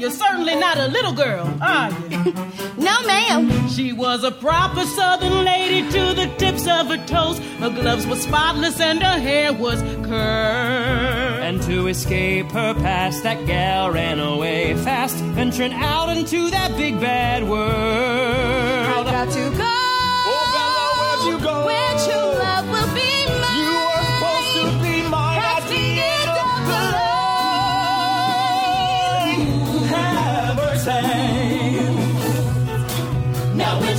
You're certainly not a little girl, are you? no, ma'am. She was a proper southern lady to the tips of her toes. Her gloves were spotless and her hair was curled. And to escape her past, that gal ran away fast, venturing out into that big bad world. I got to go. Oh, Bella, where'd you go? Where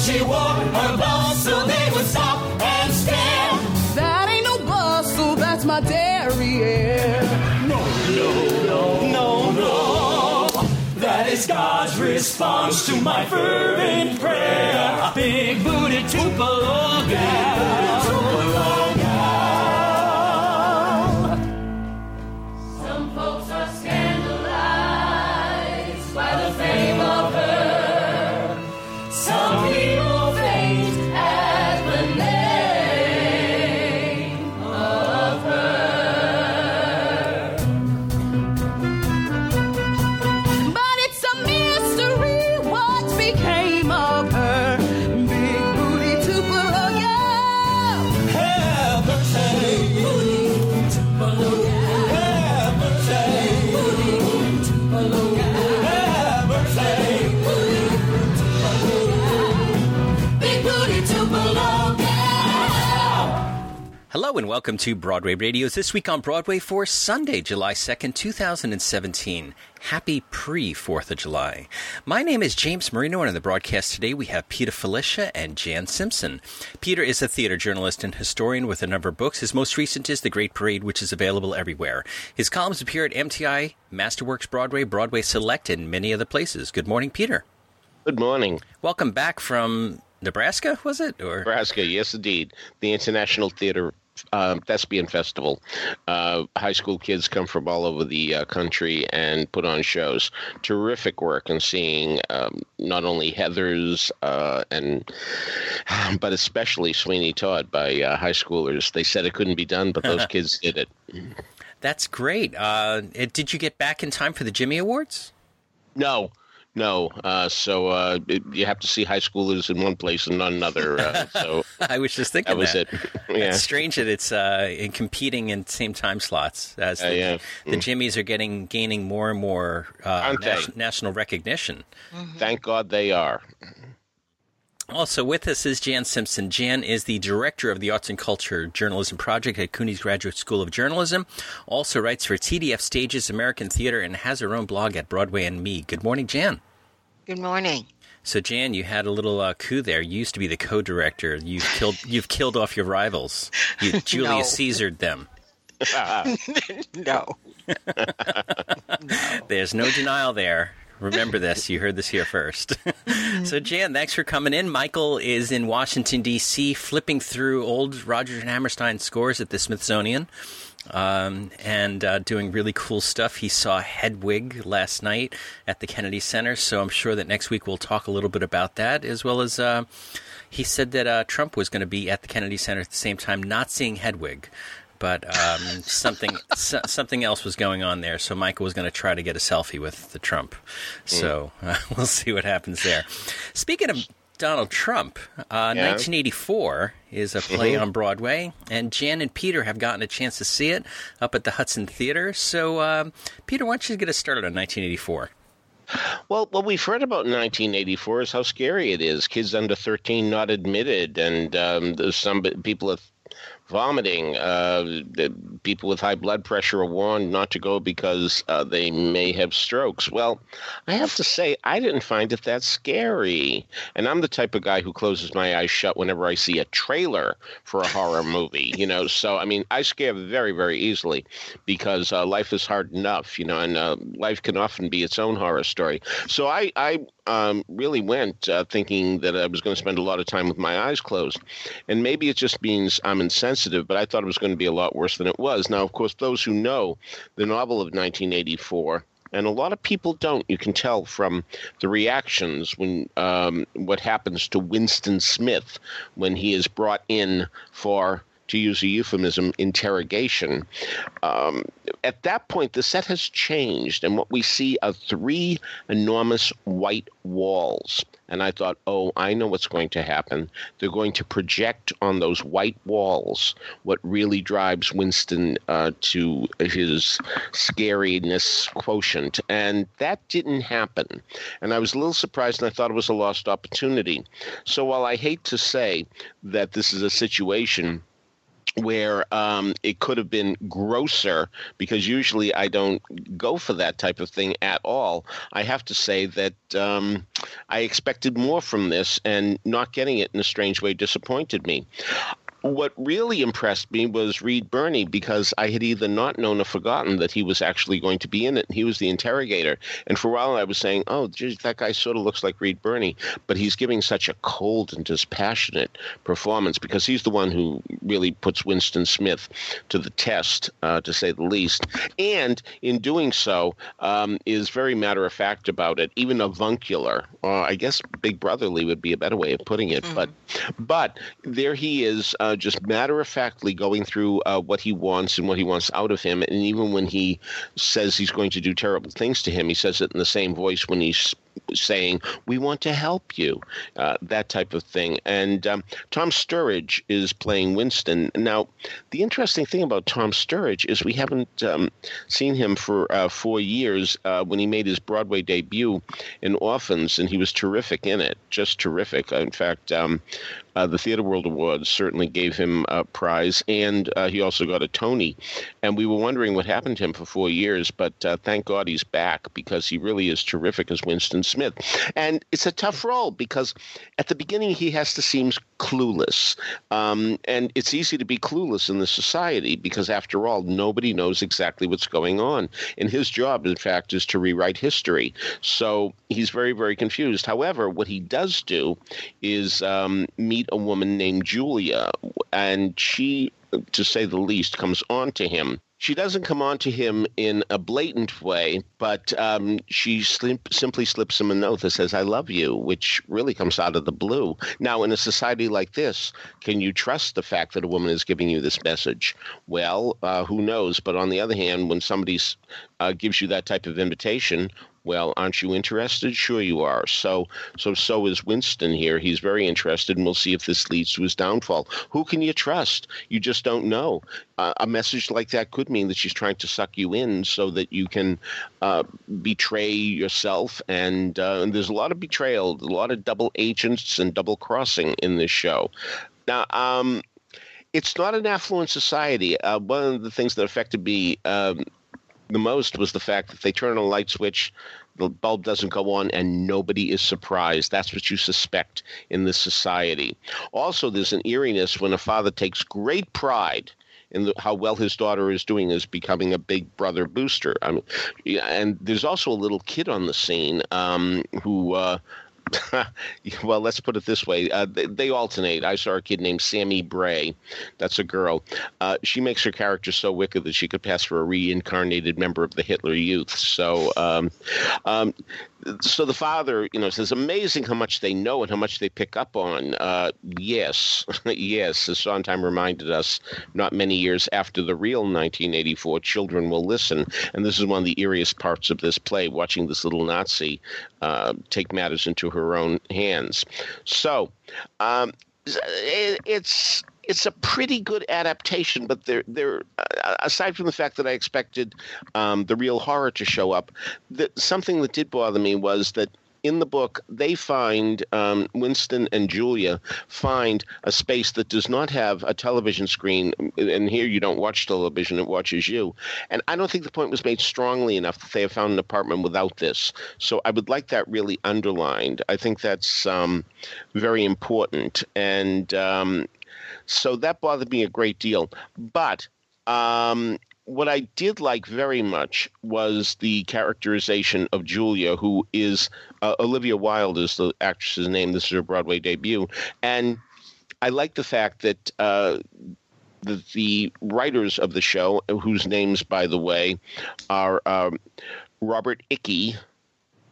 she wore her bustle, they would stop and stare. That ain't no bustle, that's my derriere. No, no, no, no. No. That is God's response to my fervent prayer. Big booty Tupelo gal. Some Hello and welcome to Broadway Radio's This Week on Broadway for Sunday, July 2nd, 2017. Happy pre 4th of July. My name is James Marino, and on the broadcast today we have Peter Filichia and Jan Simpson. Peter is a theater journalist and historian with a number of books. His most recent is The Great Parade, which is available everywhere. His columns appear at MTI, Masterworks Broadway, Broadway Select, and many other places. Good morning, Peter. Good morning, Welcome back from Nebraska, was it? Or Nebraska. Yes, indeed. The International Theater um, Thespian Festival. Uh, high school kids come from all over the uh, country and put on shows. Terrific work and seeing um, not only Heather's uh, and but especially Sweeney Todd by uh, high schoolers. They said it couldn't be done, but those kids did it. That's great. Uh, did you get back in time for the Jimmy Awards? No. No, uh, so uh, it, you have to see high schoolers in one place and not another. Uh, so I was just thinking that was it. Yeah. It's strange that it's uh, in competing in same time slots as Uh, the, yeah. the Jimmys are getting gaining more and more uh, nas- national recognition. Thank God they are. Also with us is Jan Simpson. Jan is the director of the Arts and Culture Journalism Project at CUNY's Graduate School of Journalism. Also writes for TDF Stages, American Theater, and has her own blog at Broadway and Me. Good morning, Jan. Good morning. So Jan, you had a little uh, coup there. You used to be the co-director. You've killed. You've killed off your rivals. You Julius No. Caesared them. No. There's no denial there. Remember this. You heard this here first. so, Jan, thanks for coming in. Michael is in Washington, D.C., flipping through old Rodgers and Hammerstein scores at the Smithsonian um, and uh, doing really cool stuff. He saw Hedwig last night at the Kennedy Center, so I'm sure that next week we'll talk a little bit about that, as well as uh, he said that uh, Trump was going to be at the Kennedy Center at the same time, not seeing Hedwig. But um, something so, something else was going on there, so Michael was going to try to get a selfie with the Trump. So uh, we'll see what happens there. Speaking of Donald Trump, uh, 1984 is a play on Broadway, and Jan and Peter have gotten a chance to see it up at the Hudson Theater. So, um, Peter, why don't you get us started on 1984? Well, what we've heard about 1984 is how scary it is. Kids under 13 not admitted, and um, some people have vomiting. Uh, people with high blood pressure are warned not to go because uh, they may have strokes. Well, I have to say, I didn't find it that scary. And I'm the type of guy who closes my eyes shut whenever I see a trailer for a horror movie, you know. So, I mean, I scare very, very easily because uh, life is hard enough, you know, and uh, life can often be its own horror story. So I, I um, really went uh, thinking that I was going to spend a lot of time with my eyes closed. And maybe it just means I'm insensitive, but I thought it was going to be a lot worse than it was. Now, of course, those who know the novel of 1984, and a lot of people don't. You can tell from the reactions when um, what happens to Winston Smith when he is brought in for to use a euphemism, interrogation. Um, at that point, the set has changed, and what we see are three enormous white walls. And I thought, oh, I know what's going to happen. They're going to project on those white walls what really drives Winston uh, to his scariness quotient. And that didn't happen. And I was a little surprised, and I thought it was a lost opportunity. So while I hate to say that this is a situation where um, it could have been grosser because usually I don't go for that type of thing at all. I have to say that um, I expected more from this, and not getting it in a strange way disappointed me what really impressed me was Reed Birney because I had either not known or forgotten that he was actually going to be in it. And He was the interrogator. And for a while I was saying, oh, geez, that guy sort of looks like Reed Birney. But he's giving such a cold and dispassionate performance because he's the one who really puts Winston Smith to the test, uh, to say the least. And in doing so, um, is very matter of fact about it, even avuncular. Uh, I guess Big Brotherly would be a better way of putting it. Mm-hmm. But, but there he is. Uh, uh, just matter of factly going through uh, what he wants and what he wants out of him. And even when he says he's going to do terrible things to him, he says it in the same voice when he's saying, We want to help you, uh, that type of thing. And um, Tom Sturridge is playing Winston. Now, the interesting thing about Tom Sturridge is we haven't um, seen him for uh, four years uh, when he made his Broadway debut in Orphans, and he was terrific in it, just terrific. In fact, um, uh, the Theatre World Awards certainly gave him a prize, and uh, he also got a Tony. And we were wondering what happened to him for four years, but uh, thank God he's back because he really is terrific as Winston Smith. And it's a tough role because at the beginning he has to seem clueless. Um, and it's easy to be clueless in this society because, after all, nobody knows exactly what's going on. And his job, in fact, is to rewrite history. So he's very, very confused. However, what he does do is um, meet a woman named Julia, and she, to say the least, comes on to him she doesn't come on to him in a blatant way, but um, she simply slips him a note that says, I love you, which really comes out of the blue. Now, in a society like this, can you trust the fact that a woman is giving you this message? Well, uh, who knows? But on the other hand, when somebody uh, gives you that type of invitation, well, aren't you interested? Sure you are. So so so is Winston here. He's very interested, and we'll see if this leads to his downfall. Who can you trust? You just don't know. Uh, a message like that could mean that she's trying to suck you in so that you can uh, betray yourself. And, uh, and there's a lot of betrayal, a lot of double agents and double crossing in this show. Now, um, it's not an affluent society. Uh, one of the things that affected me um, the most was the fact that they turn on a light switch, the bulb doesn't go on, and nobody is surprised. That's what you suspect in this society. Also, there's an eeriness when a father takes great pride in the, how well his daughter is doing as becoming a big brother booster. I mean, and there's also a little kid on the scene um, who uh, well, let's put it this way: uh, they, they, alternate. I saw a kid named Sammy Bray. That's a girl. Uh, she makes her character so wicked that she could pass for a reincarnated member of the Hitler Youth. So, um, um, so the father, you know, says, "Amazing how much they know and how much they pick up on." Uh, yes, yes, as Sondheim reminded us, not many years after the real 1984, children will listen, and this is one of the eeriest parts of this play: watching this little Nazi uh, take matters into her own hands. So, um, it, it's it's a pretty good adaptation, but there, there. Uh, aside from the fact that I expected um, the real horror to show up, something that did bother me was that in the book, they find um, Winston and Julia find a space that does not have a television screen. And here you don't watch television, it watches you. And I don't think the point was made strongly enough that they have found an apartment without this. So I would like that really underlined. I think that's um, very important. And um, so that bothered me a great deal. But um, what I did like very much was the characterization of Julia, who is uh, Olivia Wilde is the actress's name. This is her Broadway debut, and I like the fact that. Uh, the, the, writers of the show, whose names, by the way, are um, Robert Icke,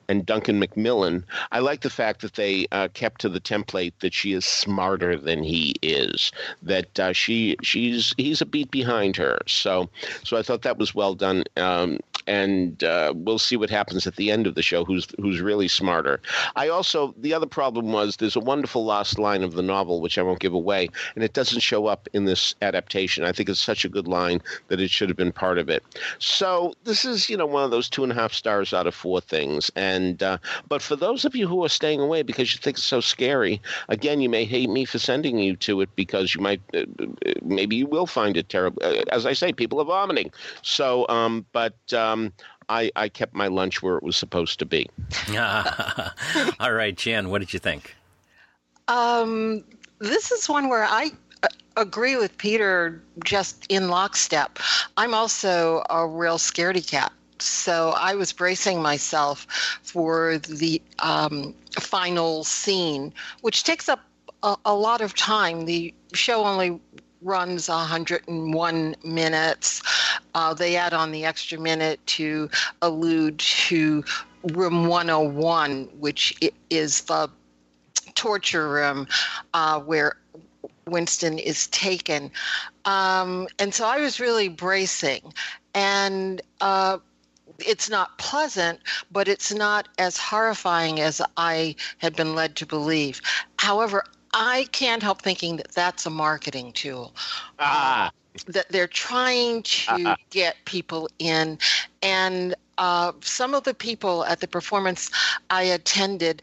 and Duncan Macmillan. I like the fact that they uh, kept to the template that she is smarter than he is. That uh, she she's he's a beat behind her. So so I thought that was well done. Um, and uh, we'll see what happens at the end of the show. Who's who's really smarter? I also the other problem was there's a wonderful last line of the novel which I won't give away, and it doesn't show up in this adaptation. I think it's such a good line that it should have been part of it. So this is you know one of those two and a half stars out of four things. And uh, but for those of you who are staying away because you think it's so scary, again you may hate me for sending you to it because you might uh, uh maybe you will find it terrible. Uh, as I say, people are vomiting. So um, but. Um, um, I, I kept my lunch where it was supposed to be. All right, Jan, what did you think? Um, this is one where I uh, agree with Peter just in lockstep. I'm also a real scaredy cat. So I was bracing myself for the um, final scene, which takes up a, a lot of time. The show only runs 101 minutes. Uh, they add on the extra minute to allude to room 101, which is the torture room uh, where Winston is taken. Um, and so I was really bracing. And uh, it's not pleasant, but it's not as horrifying as I had been led to believe. However, I can't help thinking that that's a marketing tool. Ah. that they're trying to uh-huh. get people in. And uh, some of the people at the performance I attended,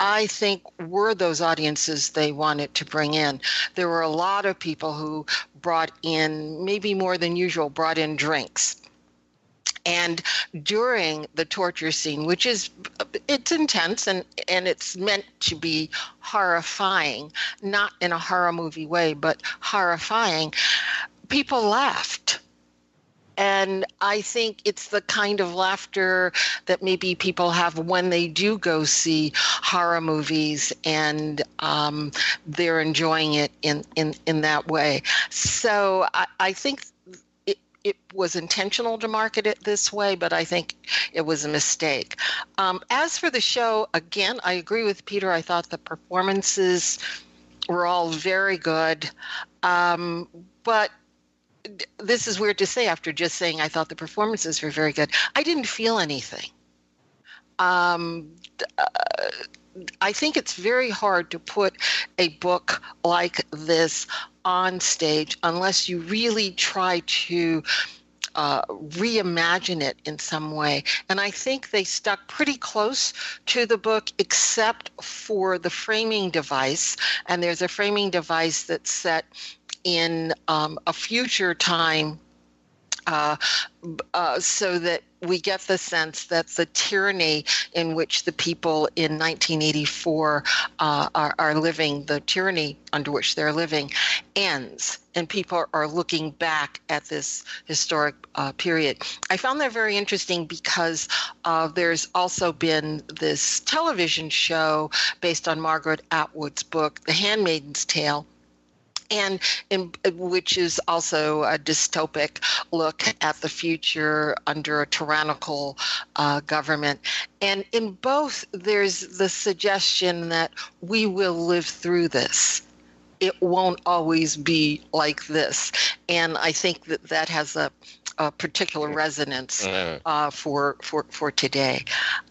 I think were those audiences they wanted to bring in. There were a lot of people who brought in, maybe more than usual, brought in drinks and during the torture scene which is it's intense and and it's meant to be horrifying not in a horror movie way but horrifying people laughed and I think it's the kind of laughter that maybe people have when they do go see horror movies and um, they're enjoying it in, in, in that way. So I, I think it was intentional to market it this way, but I think it was a mistake. Um, as for the show, again, I agree with Peter. I thought the performances were all very good. Um, but this is weird to say after just saying I thought the performances were very good. I didn't feel anything. Um, uh, I think it's very hard to put a book like this on stage unless you really try to uh, reimagine it in some way. And I think they stuck pretty close to the book, except for the framing device. And there's a framing device that's set in um, a future time uh, uh, so that we get the sense that the tyranny in which the people in 1984 uh, are, are, living, the tyranny under which they're living, ends, and people are looking back at this historic uh, period. I found that very interesting because uh, there's also been this television show based on Margaret Atwood's book, The Handmaid's Tale and in, which is also a dystopic look at the future under a tyrannical uh, government. And in both, there's the suggestion that we will live through this. It won't always be like this. And I think that that has a, a particular resonance mm. uh, for, for, for today.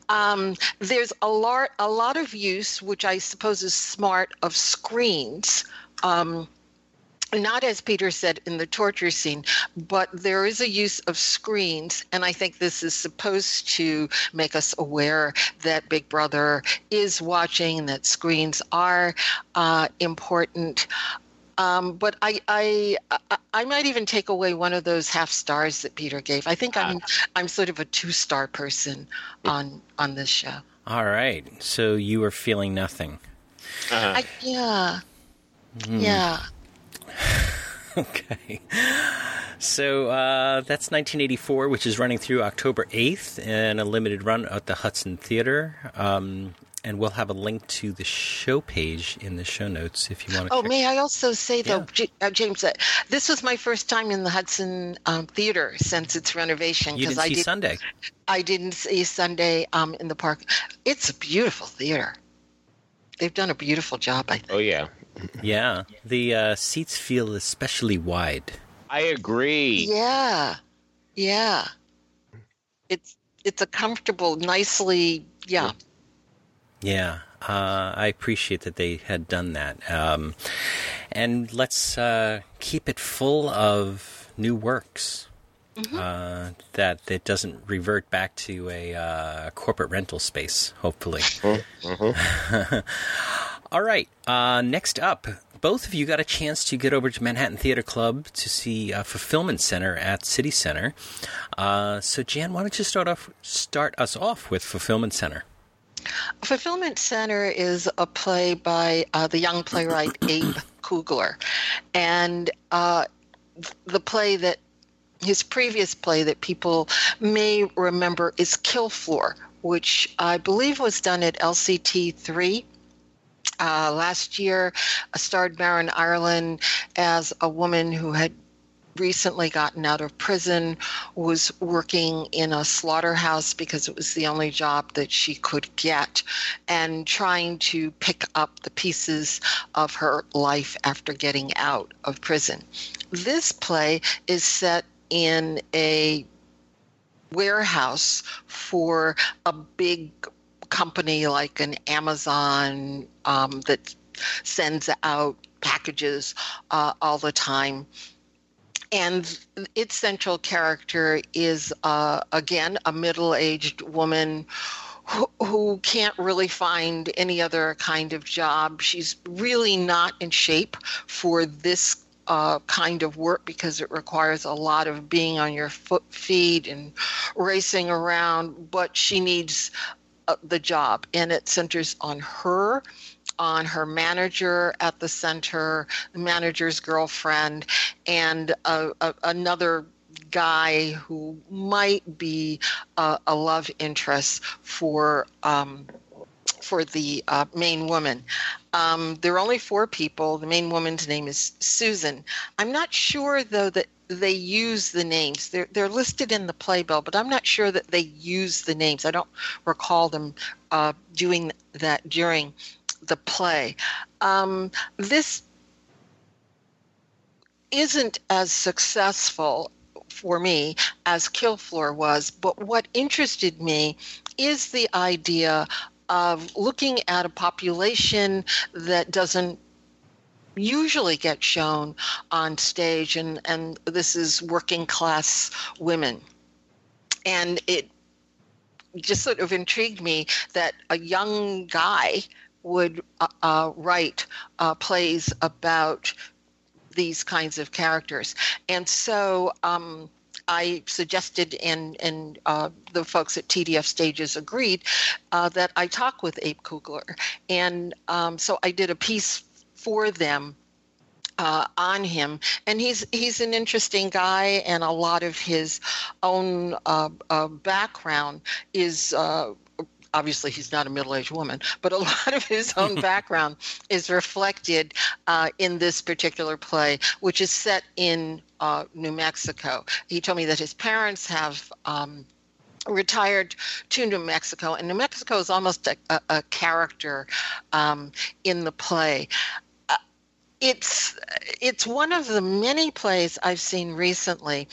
Um, there's a lot, a lot of use, which I suppose is smart, of screens. Um, not as Peter said in the torture scene, but there is a use of screens. And I think this is supposed to make us aware that Big Brother is watching, that screens are uh, important. Um, but I, I, I might even take away one of those half stars that Peter gave. I think I'm, I'm sort of a two star person on, on this show. All right. So you are feeling nothing. Uh-huh. I, yeah. Mm. Yeah. okay. So uh, that's 1984, which is running through October 8th in a limited run at the Hudson Theater. Um, and we'll have a link to the show page in the show notes if you want to. Oh, check- may I also say though, Yeah. J- uh, James, that this was my first time in the Hudson um, Theater since its renovation You didn't I see did, Sunday. I didn't see Sunday um, in the park. It's a beautiful theater. They've done a beautiful job. I think. Oh yeah, Yeah, the uh, seats feel especially wide. I agree. Yeah, yeah. It's it's a comfortable, nicely. Yeah, Yeah, uh, I appreciate that they had done that. Um, and let's uh, keep it full of new works. Uh, that it doesn't revert back to a uh, corporate rental space, hopefully. All right. Uh, next up, both of you got a chance to get over to Manhattan Theater Club to see uh, Fulfillment Center at City Center. Uh, so, Jan, why don't you start off start us off with Fulfillment Center? Fulfillment Center is a play by uh, the young playwright Abe Koogler, and uh, the play that his previous play that people may remember is Kill Floor, which I believe was done at LCT three. Uh, last year, starred Marin Ireland as a woman who had recently gotten out of prison, was working in a slaughterhouse because it was the only job that she could get, and trying to pick up the pieces of her life after getting out of prison. This play is set in a warehouse for a big company like an Amazon um, that sends out packages uh, all the time. And its central character is, uh, again, a middle aged woman who, who can't really find any other kind of job. She's really not in shape for this uh, kind of work because it requires a lot of being on your foot feet and racing around, but she needs the job. And it centers on her on her manager at the center, the manager's girlfriend, and a, a, another guy who might be a, a love interest for um, for the uh, main woman. Um, there are only four people. The main woman's name is Susan. I'm not sure though that they use the names. They're they're listed in the playbill, but I'm not sure that they use the names. I don't recall them uh, doing that during the play. Um, this isn't as successful for me as Kill Floor was, but what interested me is the idea of looking at a population that doesn't usually get shown on stage and and this is working class women and it just sort of intrigued me that a young guy would uh, uh, write uh, plays about these kinds of characters. And so um, I suggested, and, and uh, the folks at TDF Stages agreed, uh, that I talk with Abe Koogler. And um, so I did a piece for them uh, on him, and he's he's an interesting guy, and a lot of his own uh, uh, background is. Uh, Obviously, he's not a middle-aged woman, but a lot of his own background is reflected uh, in this particular play, which is set in uh, New Mexico. He told me that his parents have um, retired to New Mexico, and New Mexico is almost a, a, a character um, in the play it's it's one of the many plays I've seen recently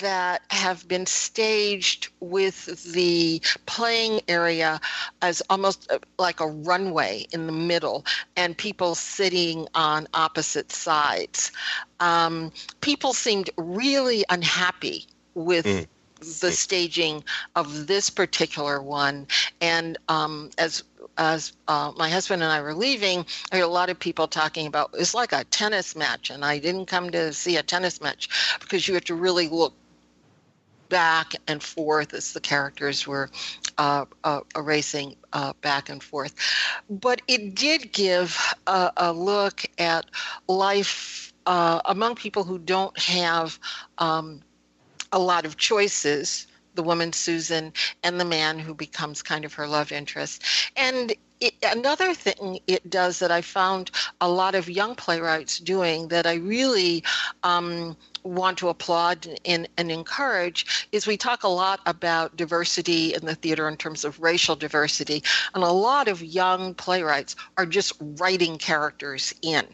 that have been staged with the playing area as almost like a runway in the middle and people sitting on opposite sides. Um, people seemed really unhappy with Mm. The staging of this particular one. And um, as as uh, my husband and I were leaving, I heard a lot of people talking about it's like a tennis match, and I didn't come to see a tennis match because you have to really look back and forth as the characters were uh, uh, racing uh, back and forth. But it did give a, a look at life uh, among people who don't have um, a lot of choices the woman Susan and the man who becomes kind of her love interest. And it, another thing it does that I found a lot of young playwrights doing that I really um, want to applaud and, and, encourage is we talk a lot about diversity in the theater in terms of racial diversity. And a lot of young playwrights are just writing characters in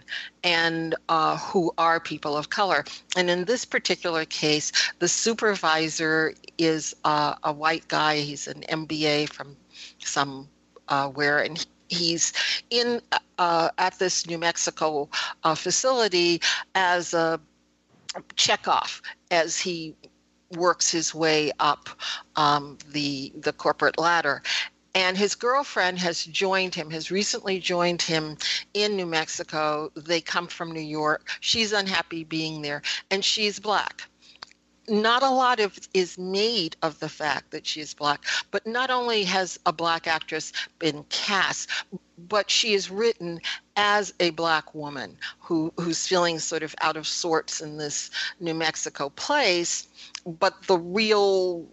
and uh, who are people of color. And in this particular case the supervisor is uh, a white guy. He's an mba from some uh, where and he's in uh, at this New Mexico uh, facility as a checkoff as he works his way up um, the the corporate ladder. And his girlfriend has joined him, has recently joined him in New Mexico. They come from New York. She's unhappy being there, and she's black not a lot of is made of the fact that she is black but not only has a black actress been cast but she is written as a black woman who who's feeling sort of out of sorts in this new mexico place but the real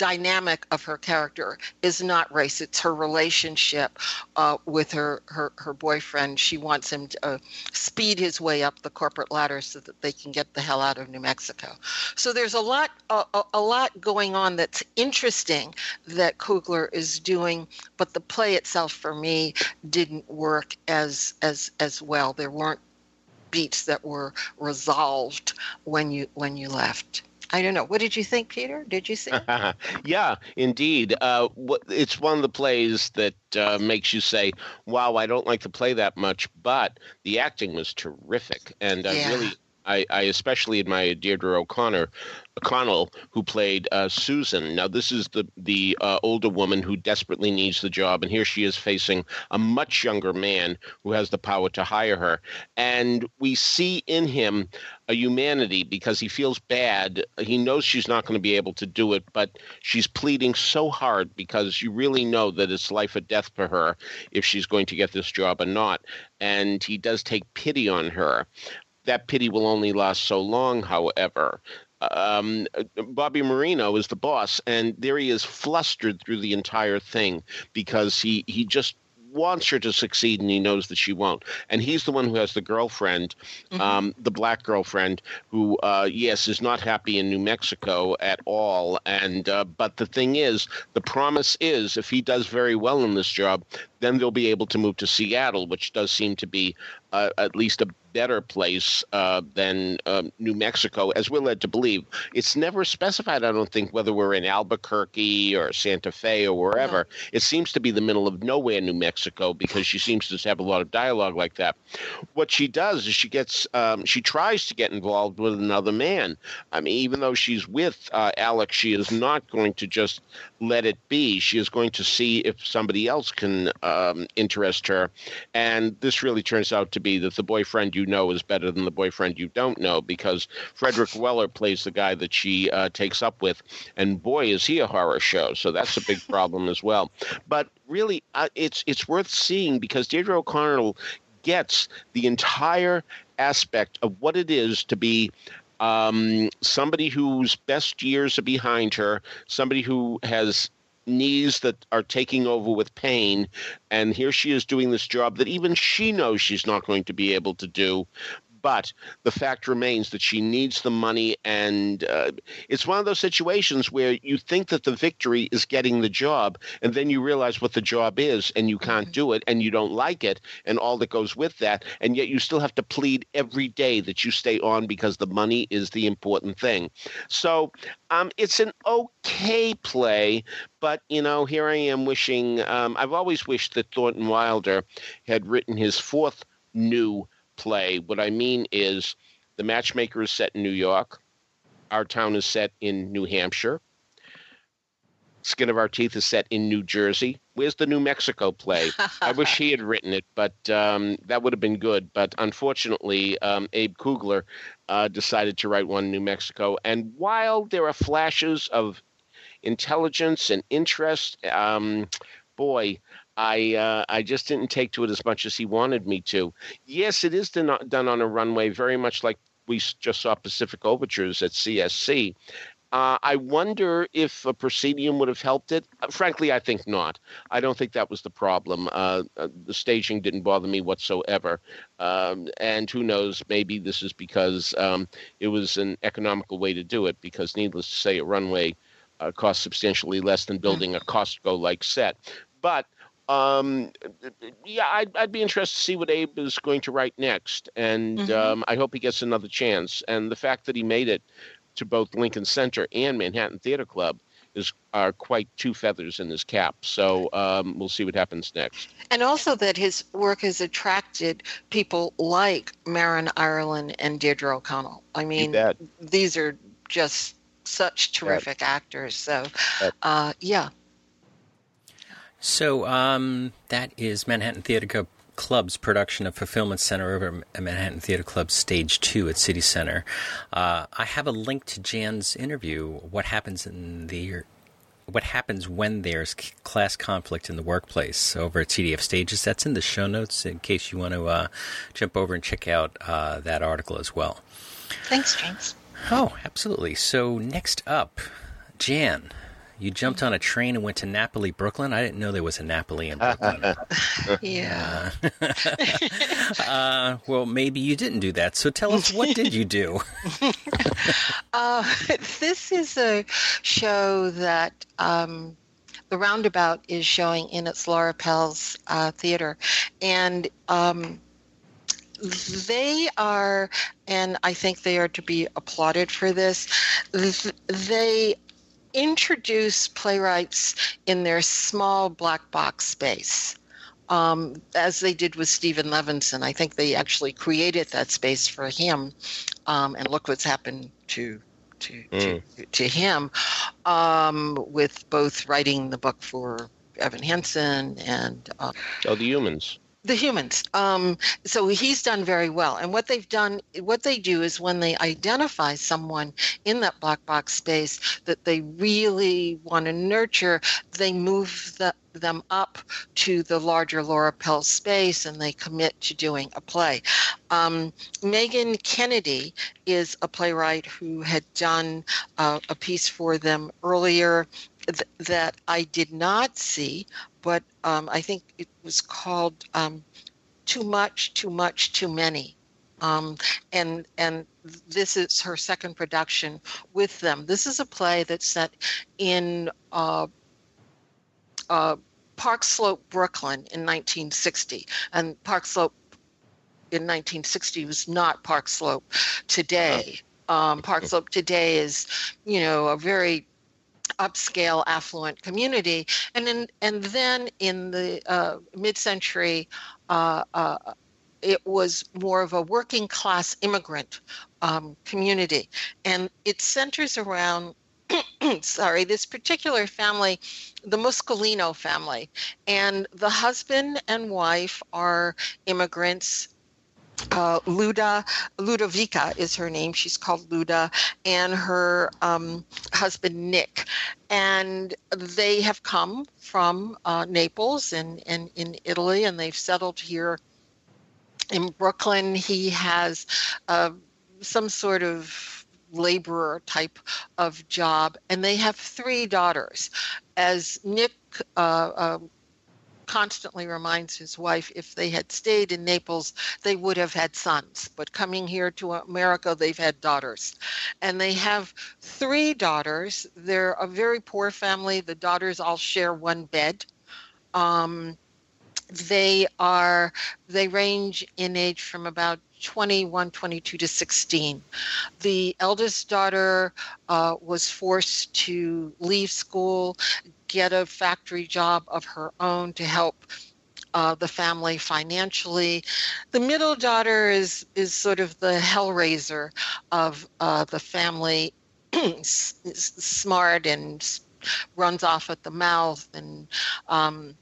dynamic of her character is not race it's her relationship uh, with her, her her boyfriend. She wants him to uh, speed his way up the corporate ladder so that they can get the hell out of new mexico. So there's a lot a, a lot going on that's interesting that Koogler is doing but the play itself for me didn't work as as as well. There weren't beats that were resolved when you when you left I don't know. What did you think, Peter? Did you see? yeah, indeed. Uh, it's one of the plays that uh, makes you say, "Wow, I don't like the play that much," but the acting was terrific, and I yeah. really I, I, especially admire Deirdre O'Connor, O'Connell, who played uh, Susan. Now, this is the the uh, older woman who desperately needs the job, and here she is facing a much younger man who has the power to hire her. And we see in him a humanity because he feels bad. He knows she's not going to be able to do it, but she's pleading so hard because you really know that it's life or death for her if she's going to get this job or not. And he does take pity on her. That pity will only last so long, however um, Bobby Moreno is the boss, and there he is, flustered through the entire thing because he he just wants her to succeed and he knows that she won't. And he's the one who has the girlfriend, mm-hmm. um, the black girlfriend, who, uh, yes, is not happy in New Mexico at all. And uh, but the thing is, the promise is, if he does very well in this job, then they'll be able to move to Seattle, which does seem to be uh, at least a better place uh, than um, New Mexico, as we're led to believe. It's never specified, I don't think, whether we're in Albuquerque or Santa Fe or wherever. It seems to be the middle of nowhere, New Mexico, because she seems to have a lot of dialogue like that. What she does is she gets, um, she tries to get involved with another man. I mean, even though she's with uh, Alex, she is not going to just let it be. She is going to see if somebody else can um, interest her. And this really turns out to be that the boyfriend you know is better than the boyfriend you don't know because Frederick Weller plays the guy that she uh, takes up with. And boy, is he a horror show. So that's a big problem as well. But really, uh, it's, it's worth seeing because Deirdre O'Connell gets the entire aspect of what it is to be um, somebody whose best years are behind her, somebody who has knees that are taking over with pain. And here she is doing this job that even she knows she's not going to be able to do but the fact remains that she needs the money, and uh, it's one of those situations where you think that the victory is getting the job, and then you realize what the job is, and you can't mm-hmm. do it, and you don't like it, and all that goes with that, and yet you still have to plead every day that you stay on because the money is the important thing. So um, it's an okay play, but you know, here I am wishing. Um, I've always wished that Thornton Wilder had written his fourth new play. What I mean is the matchmaker is set in New York. Our town is set in New Hampshire. Skin of Our Teeth is set in New Jersey. Where's the New Mexico play? I wish he had written it, but um, that would have been good. But unfortunately, um, Abe Koogler uh, decided to write one in New Mexico. And while there are flashes of intelligence and interest, um, boy, I uh, I just didn't take to it as much as he wanted me to. Yes, it is done, done on a runway, very much like we just saw Pacific Overtures at CSC, Uh, I wonder if a proscenium would have helped it. Uh, frankly, I think not. I don't think that was the problem. Uh, uh the staging didn't bother me whatsoever. Um, and who knows, maybe this is because um, it was an economical way to do it, because needless to say, a runway uh, costs substantially less than building a Costco like set. But um, yeah, I'd, I'd, be interested to see what Abe is going to write next, and mm-hmm. um, I hope he gets another chance. And the fact that he made it to both Lincoln Center and Manhattan Theater Club is are quite two feathers in his cap. So um, we'll see what happens next. And also that his work has attracted people like Marin Ireland and Deirdre O'Connell. I mean, these are just such terrific actors. So, uh, yeah. So um, that is Manhattan Theater Club's production of Fulfillment Center over at Manhattan Theater Club Stage 2 at City Center. Uh, I have a link to Jan's interview, What Happens in the what happens when there's class conflict in the workplace over at TDF Stages. That's in the show notes in case you want to uh, jump over and check out uh, that article as well. Thanks, James. Oh, absolutely. So, next up, Jan, you jumped on a train and went to Napoli, Brooklyn. I didn't know there was a Napoli in Brooklyn. yeah. Uh, uh, well, maybe you didn't do that. So tell us, what did you do? uh, this is a show that um, the Roundabout is showing in its Laura Pels uh, theater, and. Um, they are, and I think they are to be applauded for this. They introduce playwrights in their small black box space. Um, as they did with Steven Levenson. I think they actually created that space for him, um, and look what's happened to to mm. to, to, him um, with both writing the book for Evan Hansen and uh, oh, the humans the humans. Um, so he's done very well. And what they've done, what they do is when they identify someone in that black box space that they really want to nurture, they move the, them up to the larger Laura Pels space and they commit to doing a play. Um, Meghan Kennedy is a playwright who had done uh, a piece for them earlier that I did not see, but um, I think it was called um, "Too Much, Too Much, Too Many." Um, and and this is her second production with them. This is a play that's set in uh, uh, Park Slope, Brooklyn, in 1960, and Park Slope in 1960 was not Park Slope today. Um, Park Slope today is, you know, a very upscale affluent community. And then and then in the uh, mid-century uh, uh, it was more of a working class immigrant um, community. And it centers around sorry this particular family the muscolino family. And the husband and wife are immigrants uh, Luda Ludovica is her name. She's called Luda, and her um, husband Nick, and they have come from uh, Naples and, and in Italy, and they've settled here in Brooklyn. He has uh, some sort of laborer type of job, and they have three daughters. As Nick uh, uh constantly reminds his wife if they had stayed in Naples, they would have had sons. But coming here to America, they've had daughters. And they have three daughters. They're a very poor family. The daughters all share one bed. Um, they are they range in age from about 21 22 to 16 the eldest daughter uh, was forced to leave school get a factory job of her own to help uh, the family financially. The middle daughter is is sort of the hellraiser of uh, the family, smart and runs off at the mouth and. Um,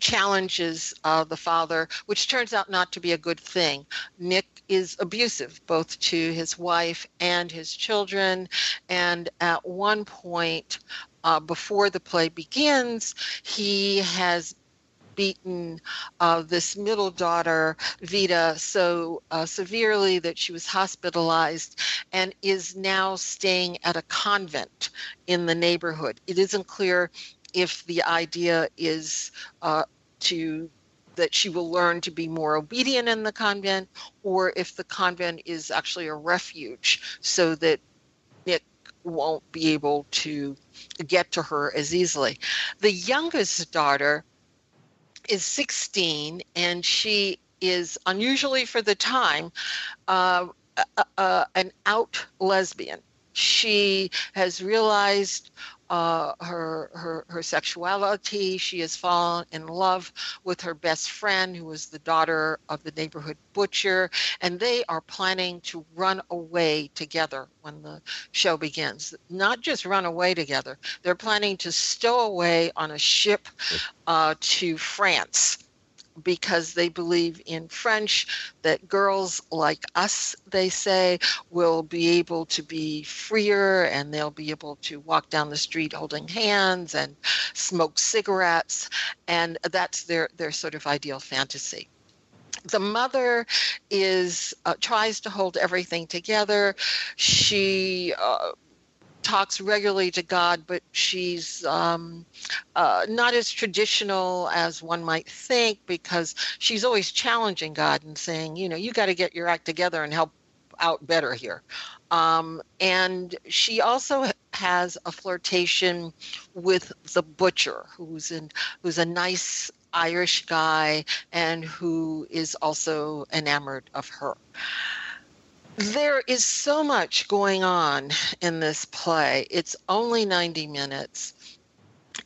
challenges uh, the father, which turns out not to be a good thing. Nick is abusive both to his wife and his children, and at one point, uh, before the play begins, he has beaten uh, this middle daughter, Vita, so uh, severely that she was hospitalized and is now staying at a convent in the neighborhood. It isn't clear if the idea is uh, to that she will learn to be more obedient in the convent or if the convent is actually a refuge so that won't be able to get to her as easily. The youngest daughter is 16 and she is unusually for the time uh, uh, uh, an out lesbian. She has realized uh, her her her sexuality. She has fallen in love with her best friend, who is the daughter of the neighborhood butcher, and they are planning to run away together when the show begins. Not just run away together; they're planning to stow away on a ship uh, to France because they believe in French that girls like us, they say, will be able to be freer and they'll be able to walk down the street holding hands and smoke cigarettes. And that's their, their sort of ideal fantasy the mother is uh, tries to hold everything together she uh, talks regularly to God, but she's um, uh, not as traditional as one might think because she's always challenging God and saying, you know, you got to get your act together and help out better here. Um, and she also has a flirtation with the butcher, who's in, who's a nice Irish guy and who is also enamored of her there is so much going on in this play. It's only 90 minutes.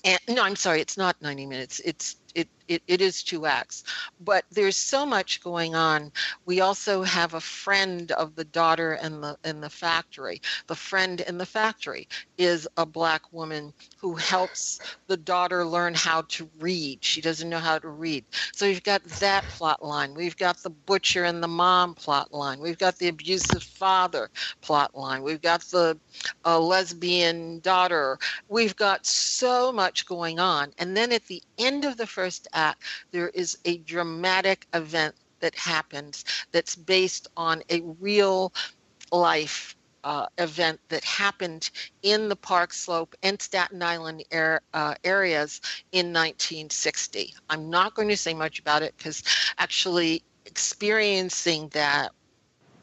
And no, I'm sorry, it's not 90 minutes. It's it, it, it is two acts but there's so much going on. We also have a friend of the daughter in the in the factory. The friend in the factory is a black woman who helps the daughter learn how to read. She doesn't know how to read. So we've got that plot line. We've got the butcher and the mom plot line. We've got the abusive father plot line. We've got the uh, lesbian daughter. We've got so much going on. And then at the end of the first act, there is a dramatic event that happens that's based on a real life uh, event that happened in the Park Slope and Staten Island air, uh, areas in 1960. I'm not going to say much about it because actually experiencing that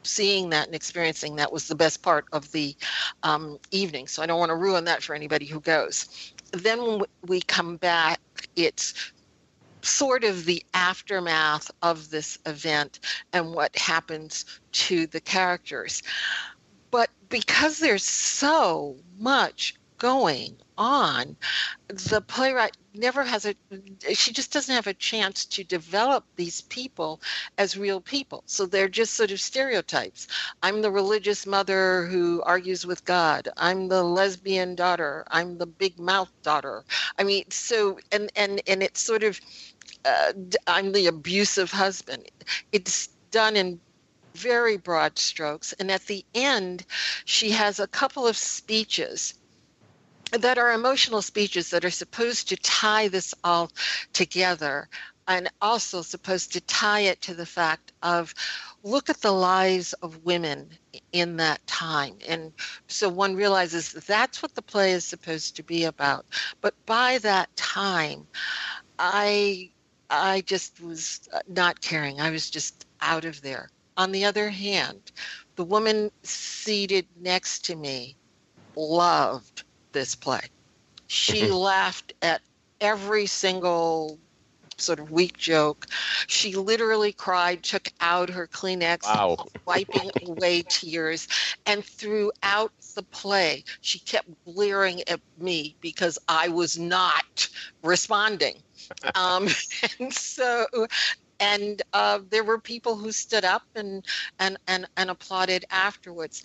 seeing that and experiencing that was the best part of the um, evening. So I don't want to ruin that for anybody who goes. Then when we come back, it's sort of the aftermath of this event and what happens to the characters. But because there's so much going on, the playwright never has a, she just doesn't have a chance to develop these people as real people. So they're just sort of stereotypes. I'm the religious mother who argues with God. I'm the lesbian daughter. I'm the big mouth daughter. I mean, so, and, and, and it's sort of, uh, I'm the abusive husband. It's done in very broad strokes. And at the end, she has a couple of speeches that are emotional speeches that are supposed to tie this all together and also supposed to tie it to the fact of look at the lives of women in that time and so one realizes that's what the play is supposed to be about but by that time i i just was not caring i was just out of there on the other hand the woman seated next to me loved this play. She mm-hmm. laughed at every single sort of weak joke. She literally cried, took out her Kleenex, wow. wiping away tears. And throughout the play, she kept glaring at me because I was not responding. Um, and so and uh, there were people who stood up and and and, and applauded afterwards.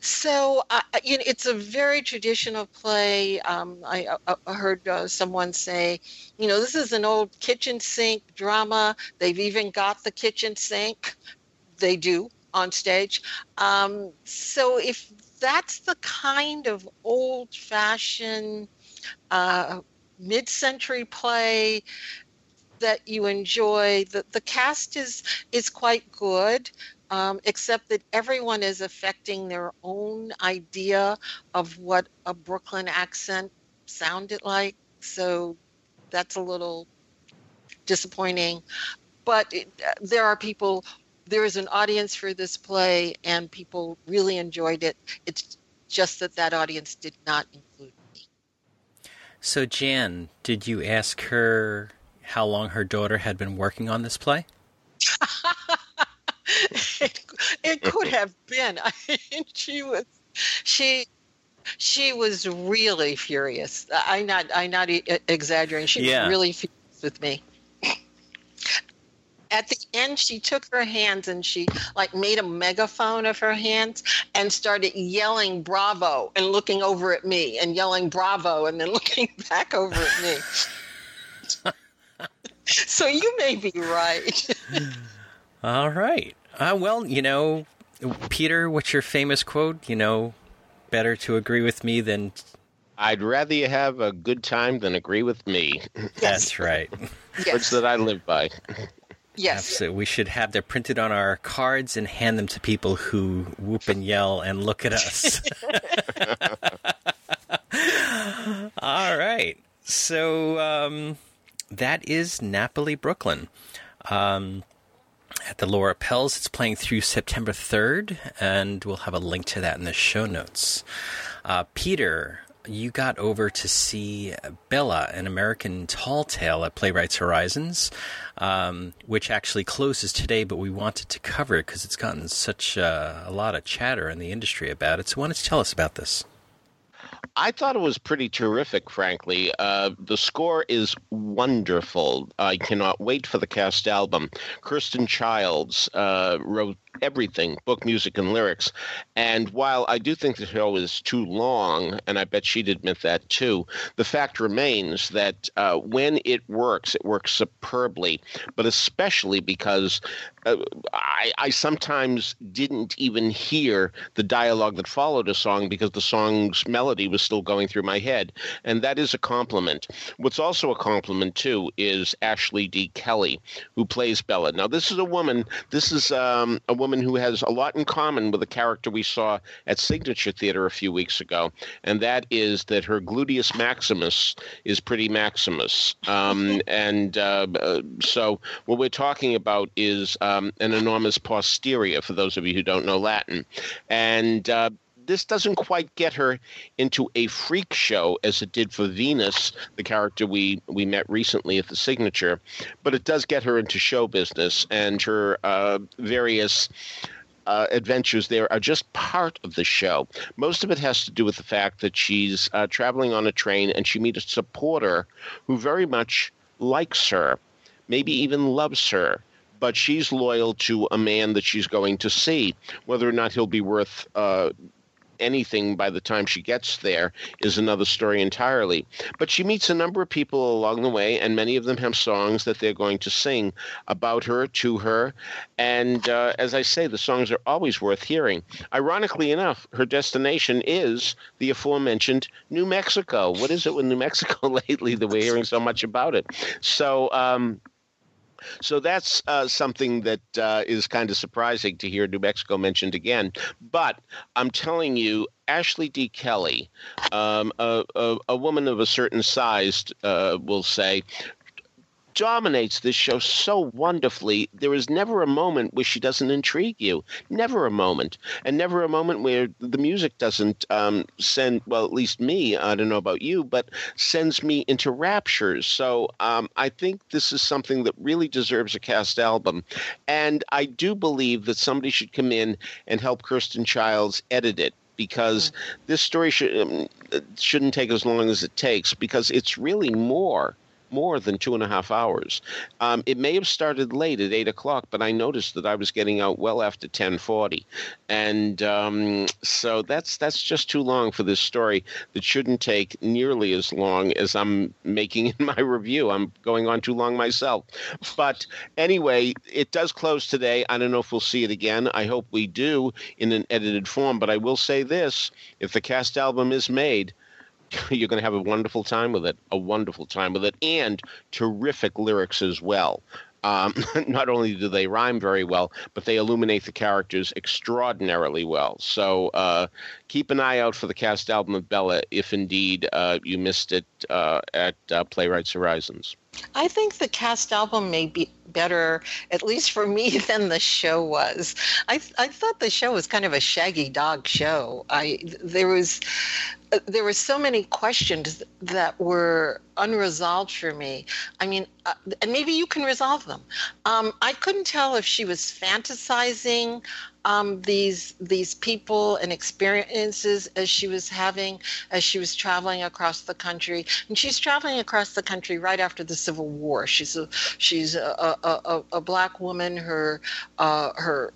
So uh, you know, it's a very traditional play. Um, I, I, uh, uh, heard uh, someone say, you know, this is an old kitchen sink drama. They've even got the kitchen sink. They do on stage. Um, so if that's the kind of old-fashioned uh, mid-century play that you enjoy. The the cast is is quite good. Um, except that everyone is affecting their own idea of what a Brooklyn accent sounded like. So that's a little disappointing. But it, there are people, there is an audience for this play, and people really enjoyed it. It's just that that audience did not include me. So, Jan, did you ask her how long her daughter had been working on this play? it, it could have been. I mean, she was she she was really furious. I'm not I'm not exaggerating. She yeah. was really furious with me. At the end, she took her hands and she like made a megaphone of her hands and started yelling "Bravo" and looking over at me and yelling "Bravo" and then looking back over at me. so you may be right. All right. Uh, well, you know, Peter, what's your famous quote? You know, better to agree with me than. I'd rather you have a good time than agree with me. That's right. Yes. Words that I live by. Yes. So we should have them printed on our cards and hand them to people who whoop and yell and look at us. All right. So um, that is Napoli, Brooklyn. Um, at the Laura Pels. It's playing through September 3rd, and we'll have a link to that in the show notes. Uh, Peter, you got over to see Bella, an American tall tale at Playwrights Horizons, um, which actually closes today, but we wanted to cover it because it's gotten such uh, a lot of chatter in the industry about it. So, why don't you tell us about this? I thought it was pretty terrific, frankly. Uh, the score is wonderful. I cannot wait for the cast album. Kirsten Childs uh, wrote everything book, music, and lyrics. And while I do think the show is too long, and I bet she'd admit that too, the fact remains that uh, when it works, it works superbly, but especially because uh, I, I, sometimes didn't even hear the dialogue that followed a song because the song's melody was still going through my head. And that is a compliment. What's also a compliment, too, is Ashley D. Kelly, who plays Bella. Now, this is a woman, this is um, a woman who has a lot in common with a character we saw at Signature Theater a few weeks ago, and that is that her gluteus maximus is pretty maximus. Um, and uh, uh, so what we're talking about is um, an enormous posterior, for those of you who don't know Latin. And uh, this doesn't quite get her into a freak show as it did for Venus, the character we we met recently at the signature, but it does get her into show business and her uh, various. Uh, adventures there are just part of the show. Most of it has to do with the fact that she's uh, traveling on a train and she meets a supporter who very much likes her, maybe even loves her but she's loyal to a man that she's going to see. Whether or not he'll be worth uh, anything by the time she gets there is another story entirely. But she meets a number of people along the way, and many of them have songs that they're going to sing about her, to her. And uh, as I say, the songs are always worth hearing. Ironically enough, her destination is the aforementioned New Mexico. What is it with New Mexico lately that we're hearing so much about it? So, um, so that's uh, something that uh, is kind of surprising to hear New Mexico mentioned again. But I'm telling you, Ashley D. Kelly, um, a, a, a, woman of a certain size, uh, will say, dominates this show so wonderfully. There is never a moment where she doesn't intrigue you. Never a moment, and never a moment where the music doesn't um, send. Well, at least me. I don't know about you, but sends me into raptures. So um, I think this is something that really deserves a cast album, and I do believe that somebody should come in and help Kirsten Childs edit it because mm-hmm. this story should, um, shouldn't take as long as it takes because it's really more more than two and a half hours. Um, it may have started late at eight o'clock, but I noticed that I was getting out well after ten forty, and um, so that's that's just too long for this story. That shouldn't take nearly as long as I'm making in my review. I'm going on too long myself. But anyway, it does close today. I don't know if we'll see it again. I hope we do in an edited form. But I will say this: if the cast album is made you're going to have a wonderful time with it, a wonderful time with it, and terrific lyrics as well. Um, not only do they rhyme very well, but they illuminate the characters extraordinarily well. So uh, keep an eye out for the cast album of Bella if indeed uh, you missed it uh, at uh, Playwrights Horizons. I think the cast album may be better, at least for me, than the show was. I I thought the show was kind of a shaggy dog show. I there was there were so many questions that were unresolved for me. I mean, uh, and maybe you can resolve them. Um, I couldn't tell if she was fantasizing um, these these people and experiences as she was having as she was traveling across the country. And she's traveling across the country right after the Civil War. She's a she's a a, a, a black woman. Her uh, her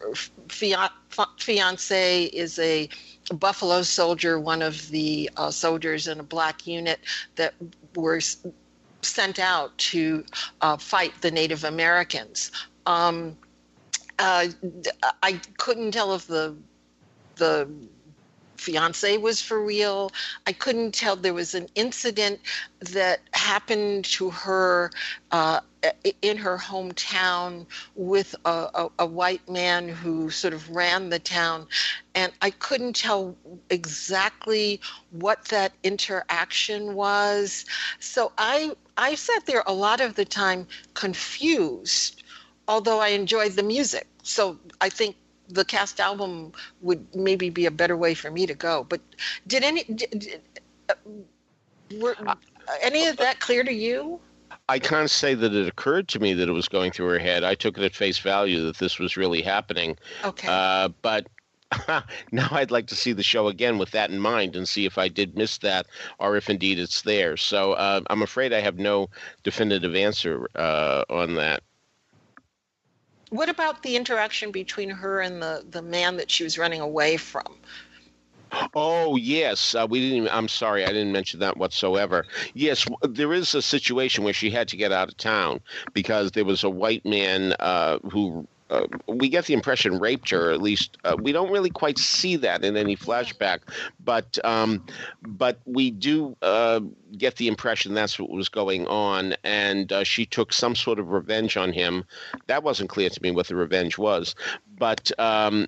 fiance is a Buffalo soldier, one of the uh, soldiers in a black unit that were sent out to uh, fight the Native Americans. Um, uh, I couldn't tell if the the fiance was for real. I couldn't tell. There was an incident that happened to her uh, in her hometown with a, a, a, white man who sort of ran the town. And I couldn't tell exactly what that interaction was. So I, I sat there a lot of the time confused, although I enjoyed the music. So I think the cast album would maybe be a better way for me to go. But did any did, did, uh, were any of that clear to you? I can't say that it occurred to me that it was going through her head. I took it at face value that this was really happening. Okay. Uh, but now I'd like to see the show again with that in mind and see if I did miss that or if indeed it's there. So uh, I'm afraid I have no definitive answer uh, on that what about the interaction between her and the the man that she was running away from? Oh yes, uh, we didn't. Even, I'm sorry, I didn't mention that whatsoever. Yes, there is a situation where she had to get out of town because there was a white man uh, who uh, we get the impression raped her. At least uh, we don't really quite see that in any flashback, but um, but we do uh, get the impression that's what was going on, and uh, she took some sort of revenge on him. That wasn't clear to me what the revenge was, but um,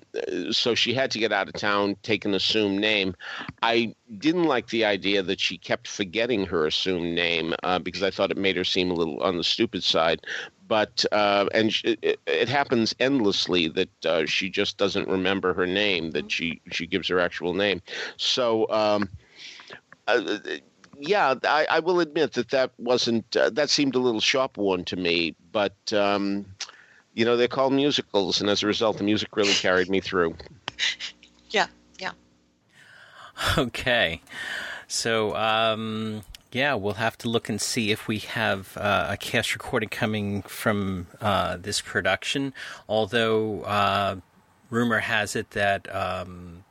so she had to get out of town, take an assumed name. I didn't like the idea that she kept forgetting her assumed name uh, because I thought it made her seem a little on the stupid side but uh, and it, it, happens endlessly that uh, she just doesn't remember her name that she she gives her actual name. So um, uh, yeah I, I, will admit that that wasn't uh, that seemed a little sharp one to me but um, you know they're called musicals and as a result the music really carried me through. Yeah yeah. Okay. So um, yeah, we'll have to look and see if we have uh, a cast recording coming from uh, this production. Although uh, rumor has it that um,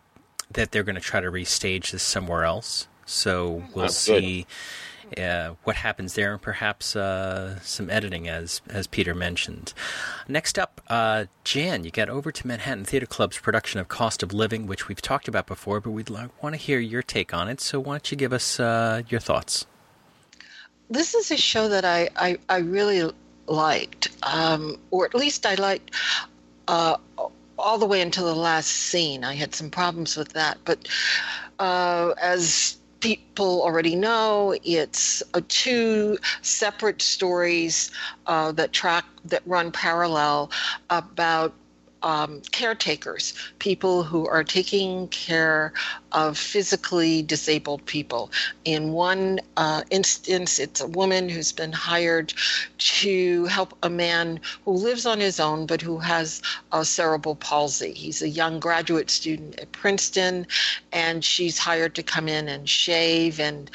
that they're going to try to restage this somewhere else. So we'll That's see. Good uh, what happens there, and perhaps uh, some editing, as as Peter mentioned. Next up, uh, Jan, you got over to Manhattan Theater Club's production of Cost of Living, which we've talked about before, but we'd like, want to hear your take on it. So why don't you give us uh, your thoughts? This is a show that I I, I really liked, um, or at least I liked uh, all the way until the last scene. I had some problems with that, but uh, as people already know it's two separate stories uh, that track that run parallel about um, caretakers, people who are taking care of physically disabled people. In one uh, instance, it's a woman who's been hired to help a man who lives on his own but who has a cerebral palsy. He's a young graduate student at Princeton, and she's hired to come in and shave and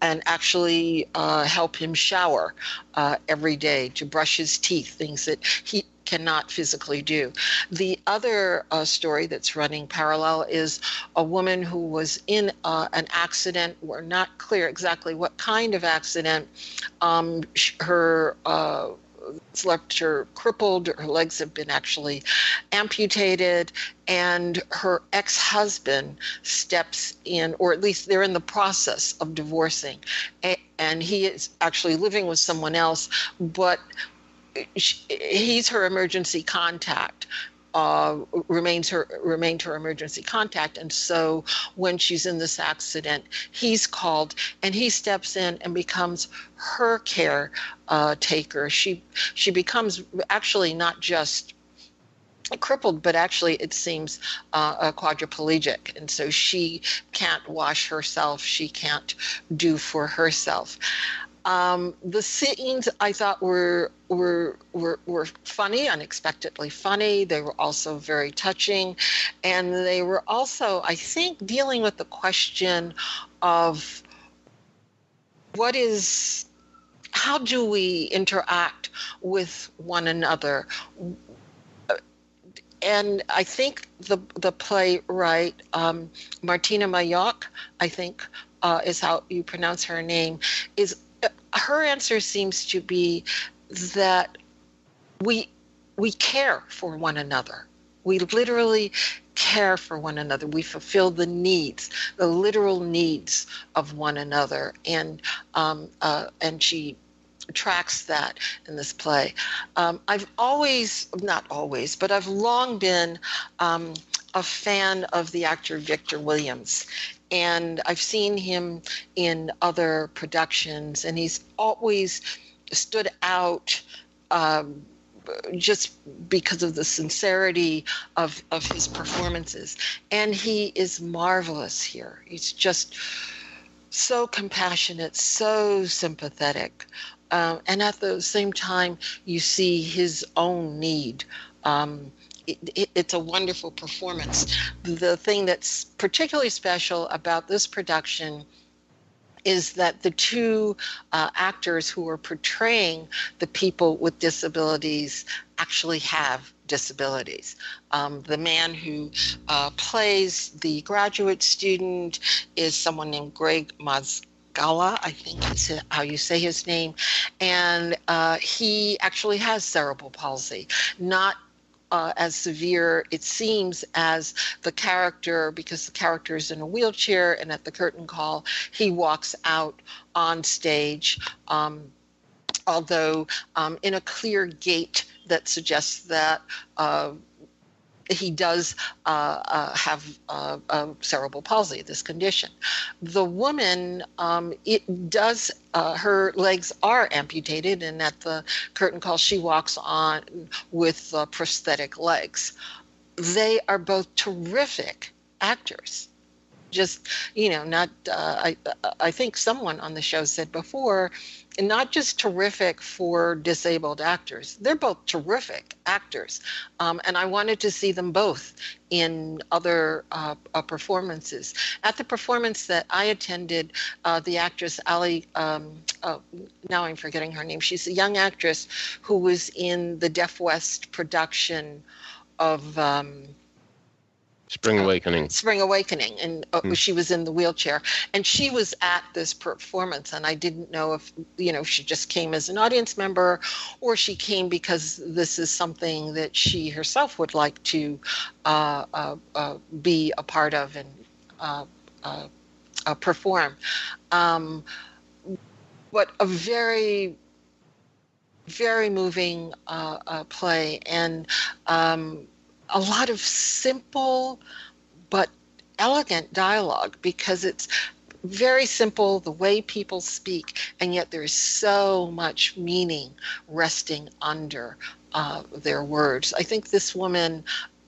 and actually uh, help him shower uh, every day to brush his teeth, things that he cannot physically do. The other uh, story that's running parallel is a woman who was in uh, an accident. We're not clear exactly what kind of accident. Um, her uh, left her crippled. Her legs have been actually amputated, and her ex husband steps in, or at least they're in the process of divorcing. And he is actually living with someone else, but he's her emergency contact uh, remains her remained her emergency contact. And so when she's in this accident, he's called and he steps in and becomes her care uh, taker. She she becomes actually not just crippled, but actually it seems uh, quadriplegic, and so she can't wash herself. She can't do for herself. Um, the scenes I thought were were were were funny, unexpectedly funny. They were also very touching, and they were also, I think, dealing with the question of what is how do we interact with one another and I think the the playwright um, Martyna Majok, I think uh, is how you pronounce her name, is her answer seems to be that we we care for one another. We literally care for one another. We fulfill the needs, the literal needs of one another, and um, uh, and she tracks that in this play. Um, I've always, not always, but I've long been um, a fan of the actor Victor Williams, and I've seen him in other productions, and he's always stood out. Um, just because of the sincerity of, of his performances. And he is marvelous here. He's just so compassionate, so sympathetic. Um, and at the same time, you see his own need. Um, it, it, it's a wonderful performance. The thing that's particularly special about this production is that the two uh, actors who are portraying the people with disabilities actually have disabilities. Um, the man who uh, plays the graduate student is someone named Greg Maz. Gala, I think is how you say his name, and uh, he actually has cerebral palsy, not uh, as severe, it seems, as the character, because the character is in a wheelchair, and at the curtain call, he walks out on stage. Um, although um, in a clear gait that suggests that uh, he does uh, uh, have uh, cerebral palsy, this condition. The woman, um, it does, uh, her legs are amputated, and at the curtain call, she walks on with prosthetic legs. They are both terrific actors just you know not uh, i i think someone on the show said before not just terrific for disabled actors. They're both terrific actors, um, and I wanted to see them both in other uh, uh, performances. At the performance that I attended, uh, the actress Ali, um, uh, now I'm forgetting her name. She's a young actress who was in the Deaf West production of. Um, Spring Awakening. Spring Awakening, and uh, mm. she was in the wheelchair, and she was at this performance, and I didn't know if you know she just came as an audience member, or she came because this is something that she herself would like to uh, uh, uh be a part of and uh, uh, perform. Um, but a very very moving play and. Um, a lot of simple but elegant dialogue because it's very simple the way people speak and yet there's so much meaning resting under uh, their words. I think this woman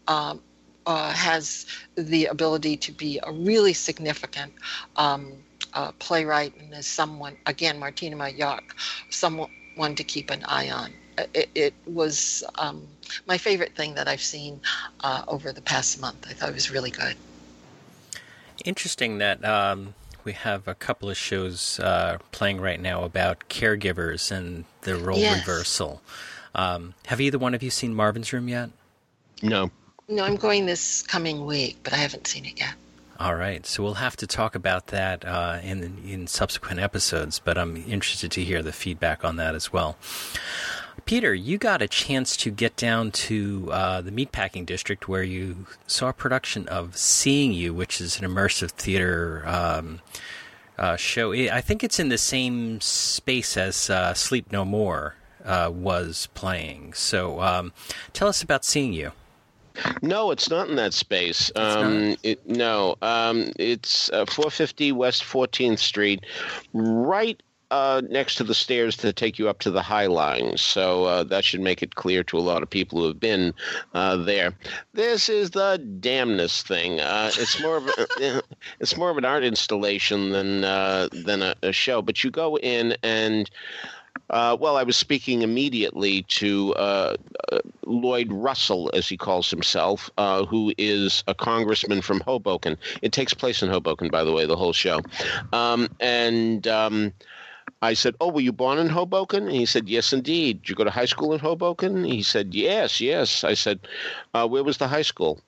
um, uh, has the ability to be a really significant um, uh, playwright and is someone again martyna majok someone to keep an eye on it, it was um, my favorite thing that I've seen uh, over the past month. I thought it was really good. Interesting that um, we have a couple of shows uh, playing right now about caregivers and the role yes. reversal. Um, have either one of you seen Marvin's Room yet? No. No, I'm going this coming week, but I haven't seen it yet. All right, so we'll have to talk about that uh, in in subsequent episodes. But I'm interested to hear the feedback on that as well. Peter, you got a chance to get down to uh, the meatpacking district where you saw a production of Seeing You, which is an immersive theater um, uh, show. I think it's in the same space as uh, Sleep No More uh, was playing. So um, tell us about Seeing You. No, it's not in that space. Um, it, no, um, it's uh, 450 West 14th Street, right uh, next to the stairs to take you up to the High Line. So uh, that should make it clear to a lot of people who have been uh, there. This is the damnness thing. Uh, it's more of a, it's more of an art installation than uh, than a, a show. But you go in and uh, well, I was speaking immediately to uh, uh, Lloyd Russell, as he calls himself, who is a congressman from Hoboken. It takes place in Hoboken, by the way, the whole show. Um, and um, I said, Oh, were you born in Hoboken? And he said, Yes, indeed. Did you go to high school in Hoboken? He said, Yes, yes. I said, uh, Where was the high school?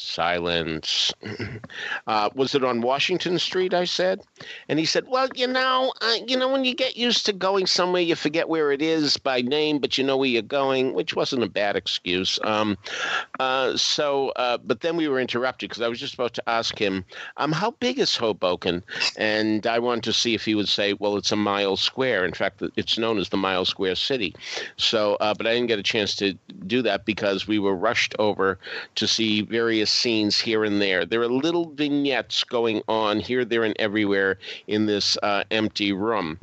Silence. Uh, was it on Washington Street? I said, and he said, "Well, you know, uh, you know, when you get used to going somewhere, you forget where it is by name, but you know where you're going," which wasn't a bad excuse. Um, uh, so, uh, but then we were interrupted because I was just about to ask him, um, "How big is Hoboken?" And I wanted to see if he would say, "Well, it's a mile square. In fact, it's known as the Mile Square City." So, uh, but I didn't get a chance to do that because we were rushed over to see various scenes here and there. There are little vignettes going on here, there, and everywhere in this uh, empty room.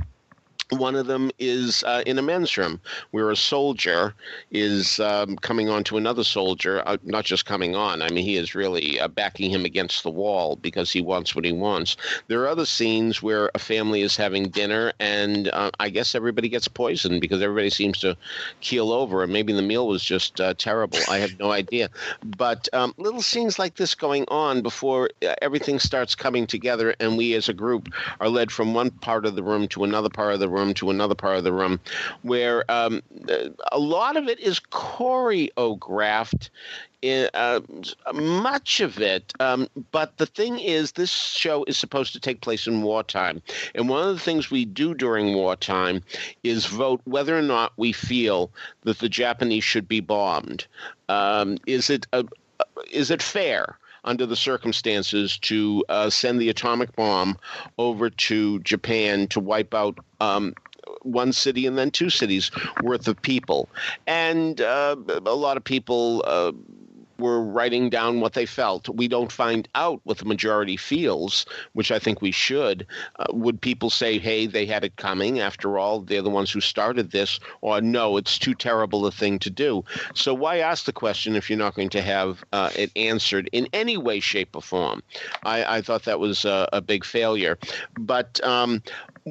One of them is uh, in a men's room where a soldier is um, coming on to another soldier, uh, not just coming on. I mean, he is really uh, backing him against the wall because he wants what he wants. There are other scenes where a family is having dinner, and uh, I guess everybody gets poisoned because everybody seems to keel over, and maybe the meal was just uh, terrible. I have no idea. But um, little scenes like this going on before uh, everything starts coming together, and we as a group are led from one part of the room to another part of the room room to another part of the room, where um, a lot of it is choreographed. In, uh, much of it, um, but the thing is, this show is supposed to take place in wartime, and one of the things we do during wartime is vote whether or not we feel that the Japanese should be bombed. Um, is it a, is it fair? Under the circumstances to uh, send the atomic bomb over to Japan to wipe out um, one city and then two cities worth of people. And uh, a lot of people. Uh, were writing down what they felt. We don't find out what the majority feels, which I think we should. Uh, would people say, hey, they had it coming? After all, they're the ones who started this, or no, it's too terrible a thing to do. So why ask the question if you're not going to have uh, it answered in any way, shape, or form? I, I thought that was a, a big failure. But um,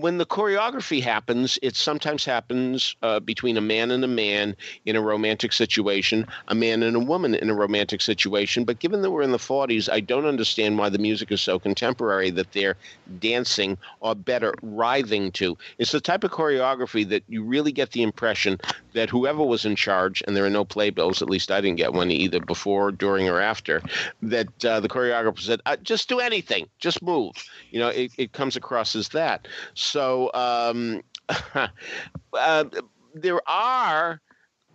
when the choreography happens, it sometimes happens uh, between a man and a man in a romantic situation, a man and a woman in a romantic situation. But given that we're in the 40s, I don't understand why the music is so contemporary that they're dancing or better, writhing to. It's the type of choreography that you really get the impression that whoever was in charge, and there are no playbills, at least I didn't get one either before, during, or after, that uh, the choreographer said, uh, just do anything, just move. You know, it, it comes across as that. Um, uh, there are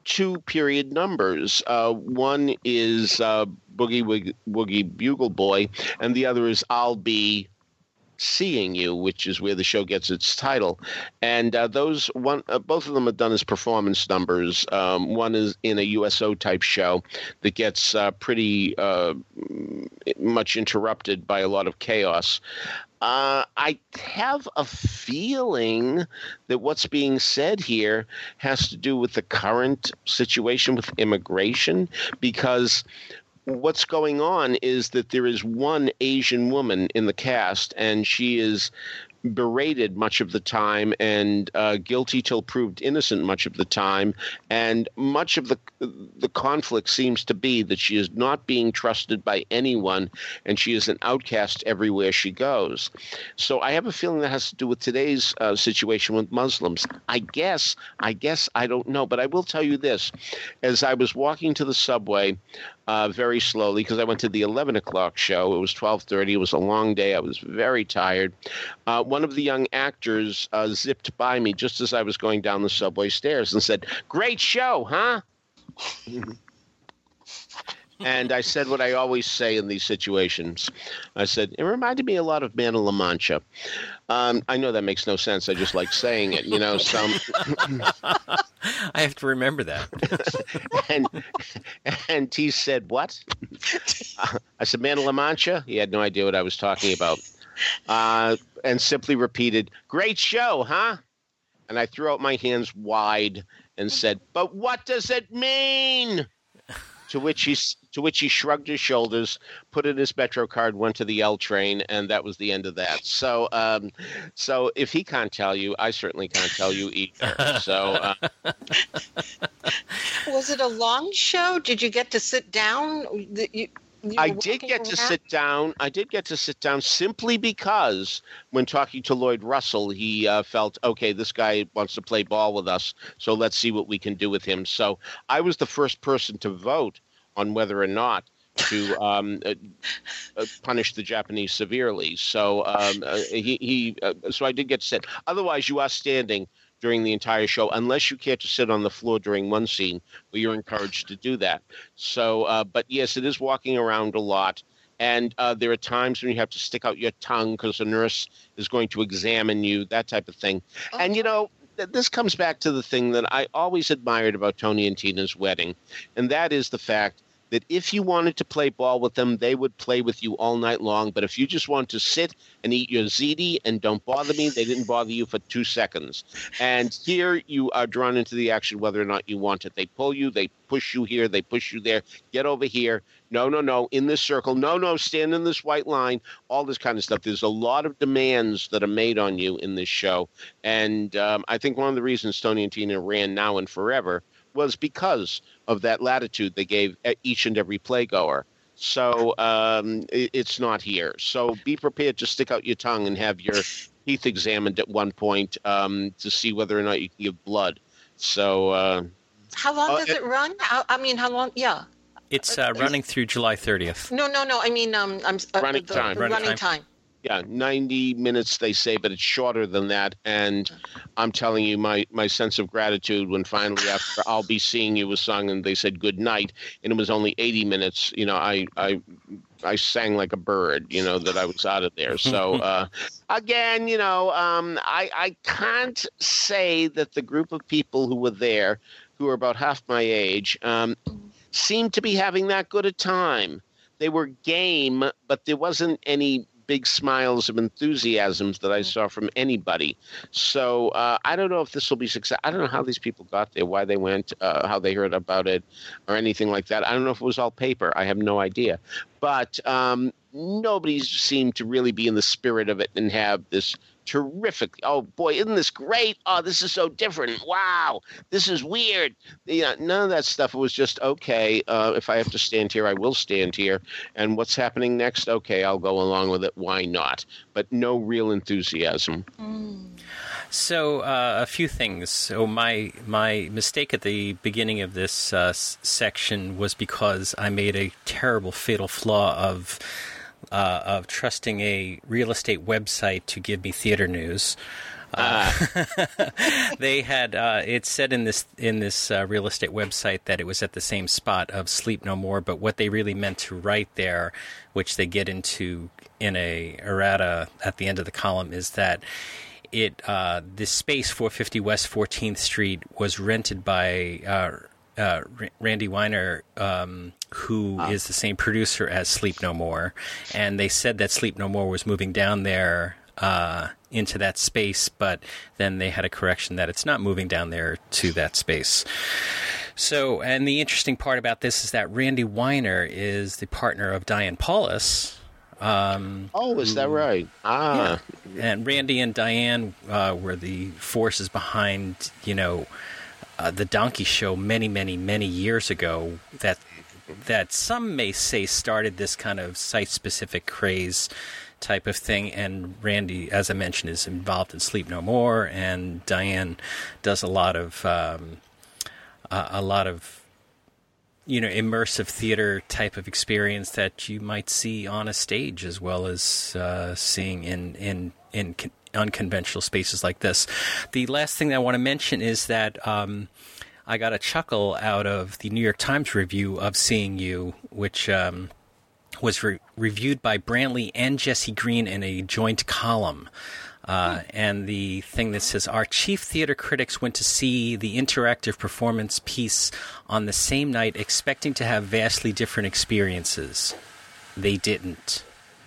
two period numbers. Uh, one is uh, Boogie Woogie Bugle Boy, and the other is I'll Be Seeing You, which is where the show gets its title. And uh, those one, uh, both of them are done as performance numbers. Um, one is in a USO type show that gets uh, pretty uh, much interrupted by a lot of chaos. Uh, I have a feeling that what's being said here has to do with the current situation with immigration because what's going on is that there is one Asian woman in the cast, and she is berated much of the time and uh, guilty till proved innocent much of the time. And much of the the conflict seems to be that she is not being trusted by anyone, and she is an outcast everywhere she goes. So I have a feeling that has to do with today's uh, situation with Muslims. I guess, I guess I don't know, but I will tell you this: as I was walking to the subway uh, very slowly because I went to the 11 o'clock show. It was 12:30. It was a long day. I was very tired. Uh, one of the young actors uh, zipped by me just as I was going down the subway stairs and said, "Great show, huh?" and I said what I always say in these situations. I said, it reminded me a lot of Man of La Mancha. Um, I know that makes no sense. I just like saying it, you know. Some I have to remember that. and and T said, "What?" I said, "Man of La Mancha." He had no idea what I was talking about, uh, and simply repeated, "Great show, huh?" And I threw out my hands wide and said, "But what does it mean?" To which he to which he shrugged his shoulders, put in his Metro card, went to the L train, and that was the end of that. So, um, so if he can't tell you, I certainly can't tell you either. So, uh, Was it a long show? Did you get to sit down? I did get to around? sit down. I did get to sit down simply because when talking to Lloyd Russell, he uh, felt, okay, this guy wants to play ball with us, so let's see what we can do with him. So I was the first person to vote on whether or not to um, uh, uh, punish the Japanese severely. So um, uh, he, he uh, so I did get to sit. Otherwise, you are standing during the entire show, unless you care to sit on the floor during one scene, where you're encouraged to do that. So, uh, but yes, it is walking around a lot. And uh, there are times when you have to stick out your tongue because a nurse is going to examine you, that type of thing. And you know, th- this comes back to the thing that I always admired about Tony and Tina's wedding, and that is the fact that if you wanted to play ball with them, they would play with you all night long. But if you just want to sit and eat your ziti and don't bother me, they didn't bother you for two seconds. And here you are drawn into the action whether or not you want it. They pull you, they push you here, they push you there. Get over here. No, no, no. In this circle. No, no. Stand in this white line. All this kind of stuff. There's a lot of demands that are made on you in this show. And um, I think one of the reasons Tony and Tina ran now and forever was because of that latitude they gave each and every playgoer. So um, it's not here. So be prepared to stick out your tongue and have your teeth examined at one point um, to see whether or not you can give blood. So uh, How long Uh, does it- it run? How, I mean, how long? Yeah. It's uh, running through July 30th. No, no, no. I mean, um, I'm uh, Running the, time. the Running running, time. time. Yeah, 90 minutes they say, but it's shorter than that. And I'm telling you, my, my sense of gratitude when finally after I'll be seeing you was sung and they said good night, and it was only 80 minutes. You know, I I I sang like a bird. You know that I was out of there. So uh, again, you know, um, I I can't say that the group of people who were there, who are about half my age, um, seemed to be having that good a time they were game, but there wasn't any big smiles of enthusiasms that I saw from anybody. So uh, I don't know if this will be success. I don't know how these people got there, why they went, uh, how they heard about it, or anything like that. I don't know if it was all paper. I have no idea. But um, nobody seemed to really be in the spirit of it and have this terrific. Oh boy, isn't this great? Oh, this is so different. Wow, this is weird. You know, none of that stuff. It was just okay. Uh, if I have to stand here, I will stand here. And what's happening next? Okay, I'll go along with it. Why not? But no real enthusiasm. So uh, a few things. So my my mistake at the beginning of this uh, section was because I made a terrible fatal flaw of uh, of trusting a real estate website to give me theater news. Uh, they had uh, it said in this in this uh, real estate website that it was at the same spot of Sleep No More, but what they really meant to write there, which they get into in a errata at the end of the column, is that it uh, this space 450 West 14th Street was rented by uh, Randy Weiner, um, who is the same producer as Sleep No More, and they said that Sleep No More was moving down there. Uh, into that space, but then they had a correction that it's not moving down there to that space. So, and the interesting part about this is that Randy Weiner is the partner of Diane Paulus, Oh, is that right? Ah, and Randy and Diane uh, were the forces behind, you know, uh, the Donkey Show many, many, many years ago. That that some may say started this kind of site-specific craze type of thing. And Randy, as I mentioned, is involved in Sleep No More, and Diane does a lot of um, a, lot of you know immersive theater type of experience that you might see on a stage as well as uh, seeing in in in unconventional spaces like this. The last thing that I want to mention is that. Um, I got a chuckle out of the New York Times review of Seeing You, which um, was re- reviewed by Brantley and Jesse Green in a joint column. Uh, and the thing that says our chief theater critics went to see the interactive performance piece on the same night, expecting to have vastly different experiences. They didn't.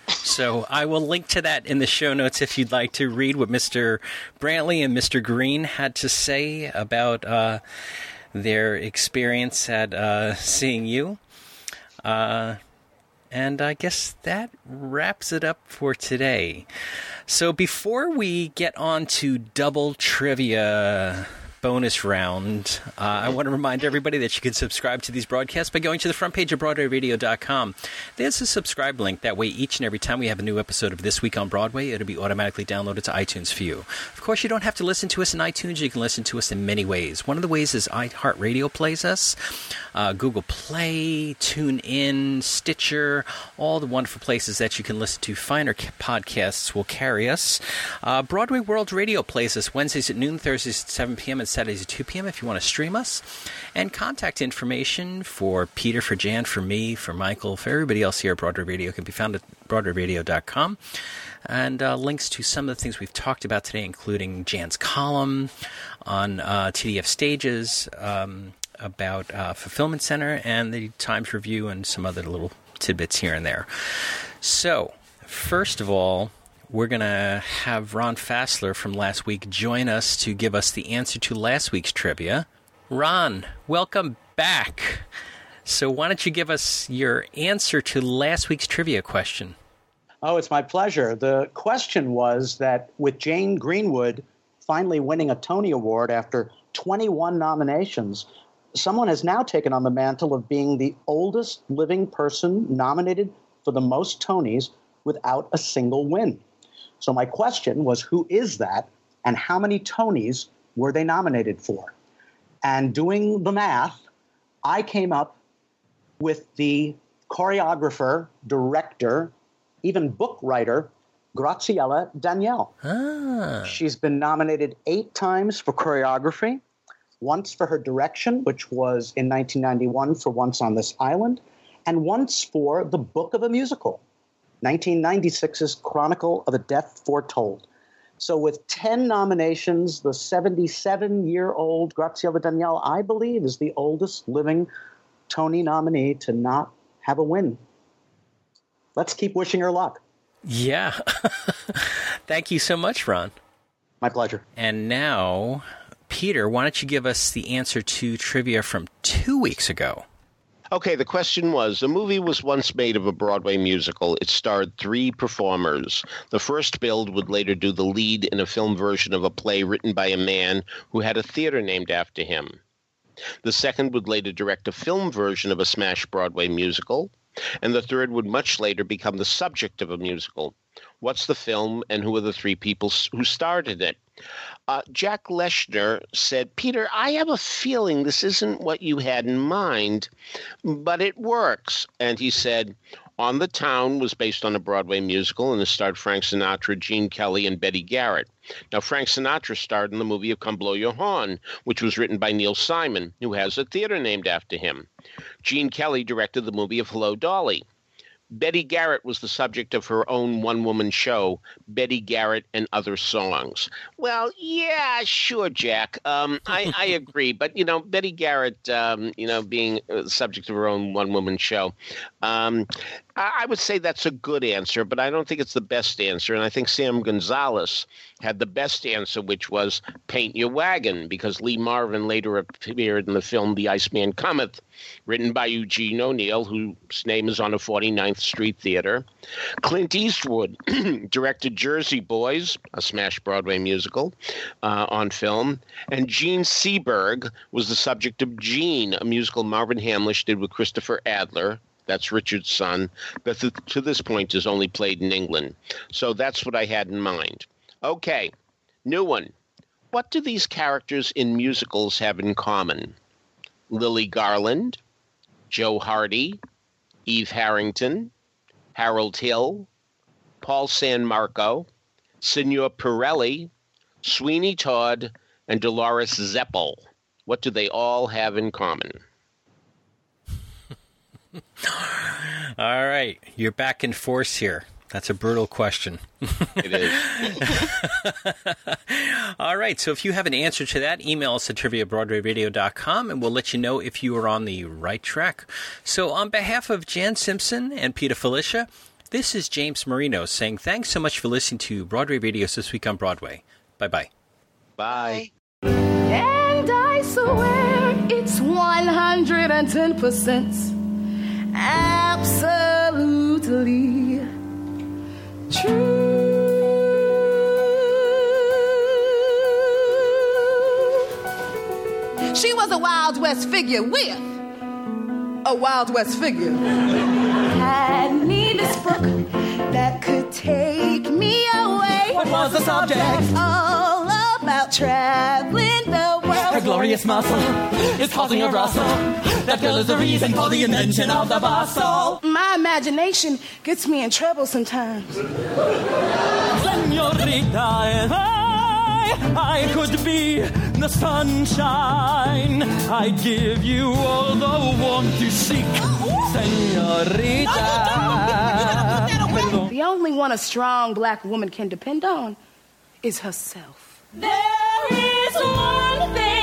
So I will link to that in the show notes if you'd like to read what Mr. Brantley and Mr. Green had to say about uh, their experience at uh, seeing you. Uh, and I guess that wraps it up for today. So before we get on to double trivia bonus round, uh, I want to remind everybody that you can subscribe to these broadcasts by going to the front page of BroadwayRadio.com. There's a subscribe link. That way, each and every time we have a new episode of This Week on Broadway, it'll be automatically downloaded to iTunes for you. Of course, you don't have to listen to us in iTunes. You can listen to us in many ways. One of the ways is iHeartRadio plays us, uh, Google Play, TuneIn, Stitcher, all the wonderful places that you can listen to finer podcasts will carry us. Uh, Broadway World Radio plays us Wednesdays at noon, Thursdays at 7 p.m., and Saturdays at 2 p.m. if you want to stream us. And contact information for Peter, for Jan, for me, for Michael, for everybody else here at Broadway Radio can be found at BroadwayRadio.com. And uh, links to some of the things we've talked about today, including Jan's column on uh, TDF stages um, about uh, Fulfillment Center and the Times Review and some other little tidbits here and there. So, first of all, we're going to have Ron Fassler from last week join us to give us the answer to last week's trivia. Ron, welcome back. So, why don't you give us your answer to last week's trivia question? Oh, it's my pleasure. The question was that with Jane Greenwood finally winning a Tony Award after 21 nominations, someone has now taken on the mantle of being the oldest living person nominated for the most Tonys without a single win. So my question was who is that and how many Tonys were they nominated for? And doing the math, I came up with the choreographer, director, even book writer, Graciela Daniele. Ah. She's been nominated eight times for choreography, once for her direction, which was in 1991 for Once on This Island, and once for the book of a musical, 1996's Chronicle of a Death Foretold. So, with 10 nominations, the 77 year old Graciela Daniele, I believe, is the oldest living Tony nominee to not have a win. Let's keep wishing her luck. Yeah. Thank you so much, Ron. My pleasure. And now, Peter, why don't you give us the answer to trivia from two weeks ago? Okay, the question was a movie was once made of a Broadway musical. It starred three performers. The first build would later do the lead in a film version of a play written by a man who had a theater named after him. The second would later direct a film version of a smash Broadway musical. And the third would much later become the subject of a musical. What's the film, and who are the three people who starred in it? Uh, Jack Leshner said, Peter, I have a feeling this isn't what you had in mind, but it works. And he said, On the Town was based on a Broadway musical and it starred Frank Sinatra, Gene Kelly, and Betty Garrett. Now, Frank Sinatra starred in the movie of Come Blow Your Horn, which was written by Neil Simon, who has a theater named after him. Gene Kelly directed the movie of Hello Dolly. Betty Garrett was the subject of her own one woman show, Betty Garrett and Other Songs. Well, yeah, sure, Jack. Um, I, I, agree. But, you know, Betty Garrett, um, you know, being the subject of her own one woman show, um, I, I would say that's a good answer, but I don't think it's the best answer. And I think Sam Gonzalez had the best answer, which was Paint Your Wagon, because Lee Marvin later appeared in the film The Iceman Cometh, written by Eugene O'Neill, whose name is on a 49th Street Theater. Clint Eastwood directed Jersey Boys, a smash Broadway musical, uh, on film. And Jean Seberg was the subject of Jean, a musical Marvin Hamlisch did with Christopher Adler, that's Richard's son, that to this point is only played in England. So that's what I had in mind. Okay, new one. What do these characters in musicals have in common? Lily Garland, Joe Hardy, Eve Harrington, Harold Hill, Paul San Marco, Signor Pirelli, Sweeney Todd, and Dolores Zeppel. What do they all have in common? All right, you're back in force here. That's a brutal question. It is. All right, so if you have an answer to that, email us at triviabroadwayradio.com and we'll let you know if you are on the right track. So, on behalf of Jan Simpson and Peter Filichia, this is James Marino saying thanks so much for listening to Broadway Radio's This Week on Broadway. Bye bye. Bye. And I swear it's 110% absolutely true. She was a Wild West figure with a Wild West figure. Had me this book that could take me away. What was the subject? All about traveling the world. Her glorious muscle is causing a rustle. That girl is the reason for the invention of the bustle. My imagination gets me in trouble sometimes. Senorita, I, I could be the sunshine, I'd give you all the warmth you seek. Senorita. The only one a strong black woman can depend on is herself. There is one thing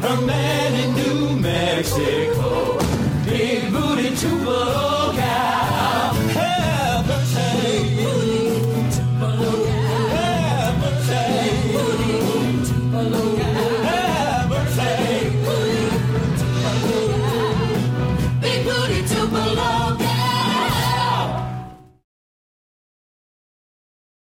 her man in New Mexico.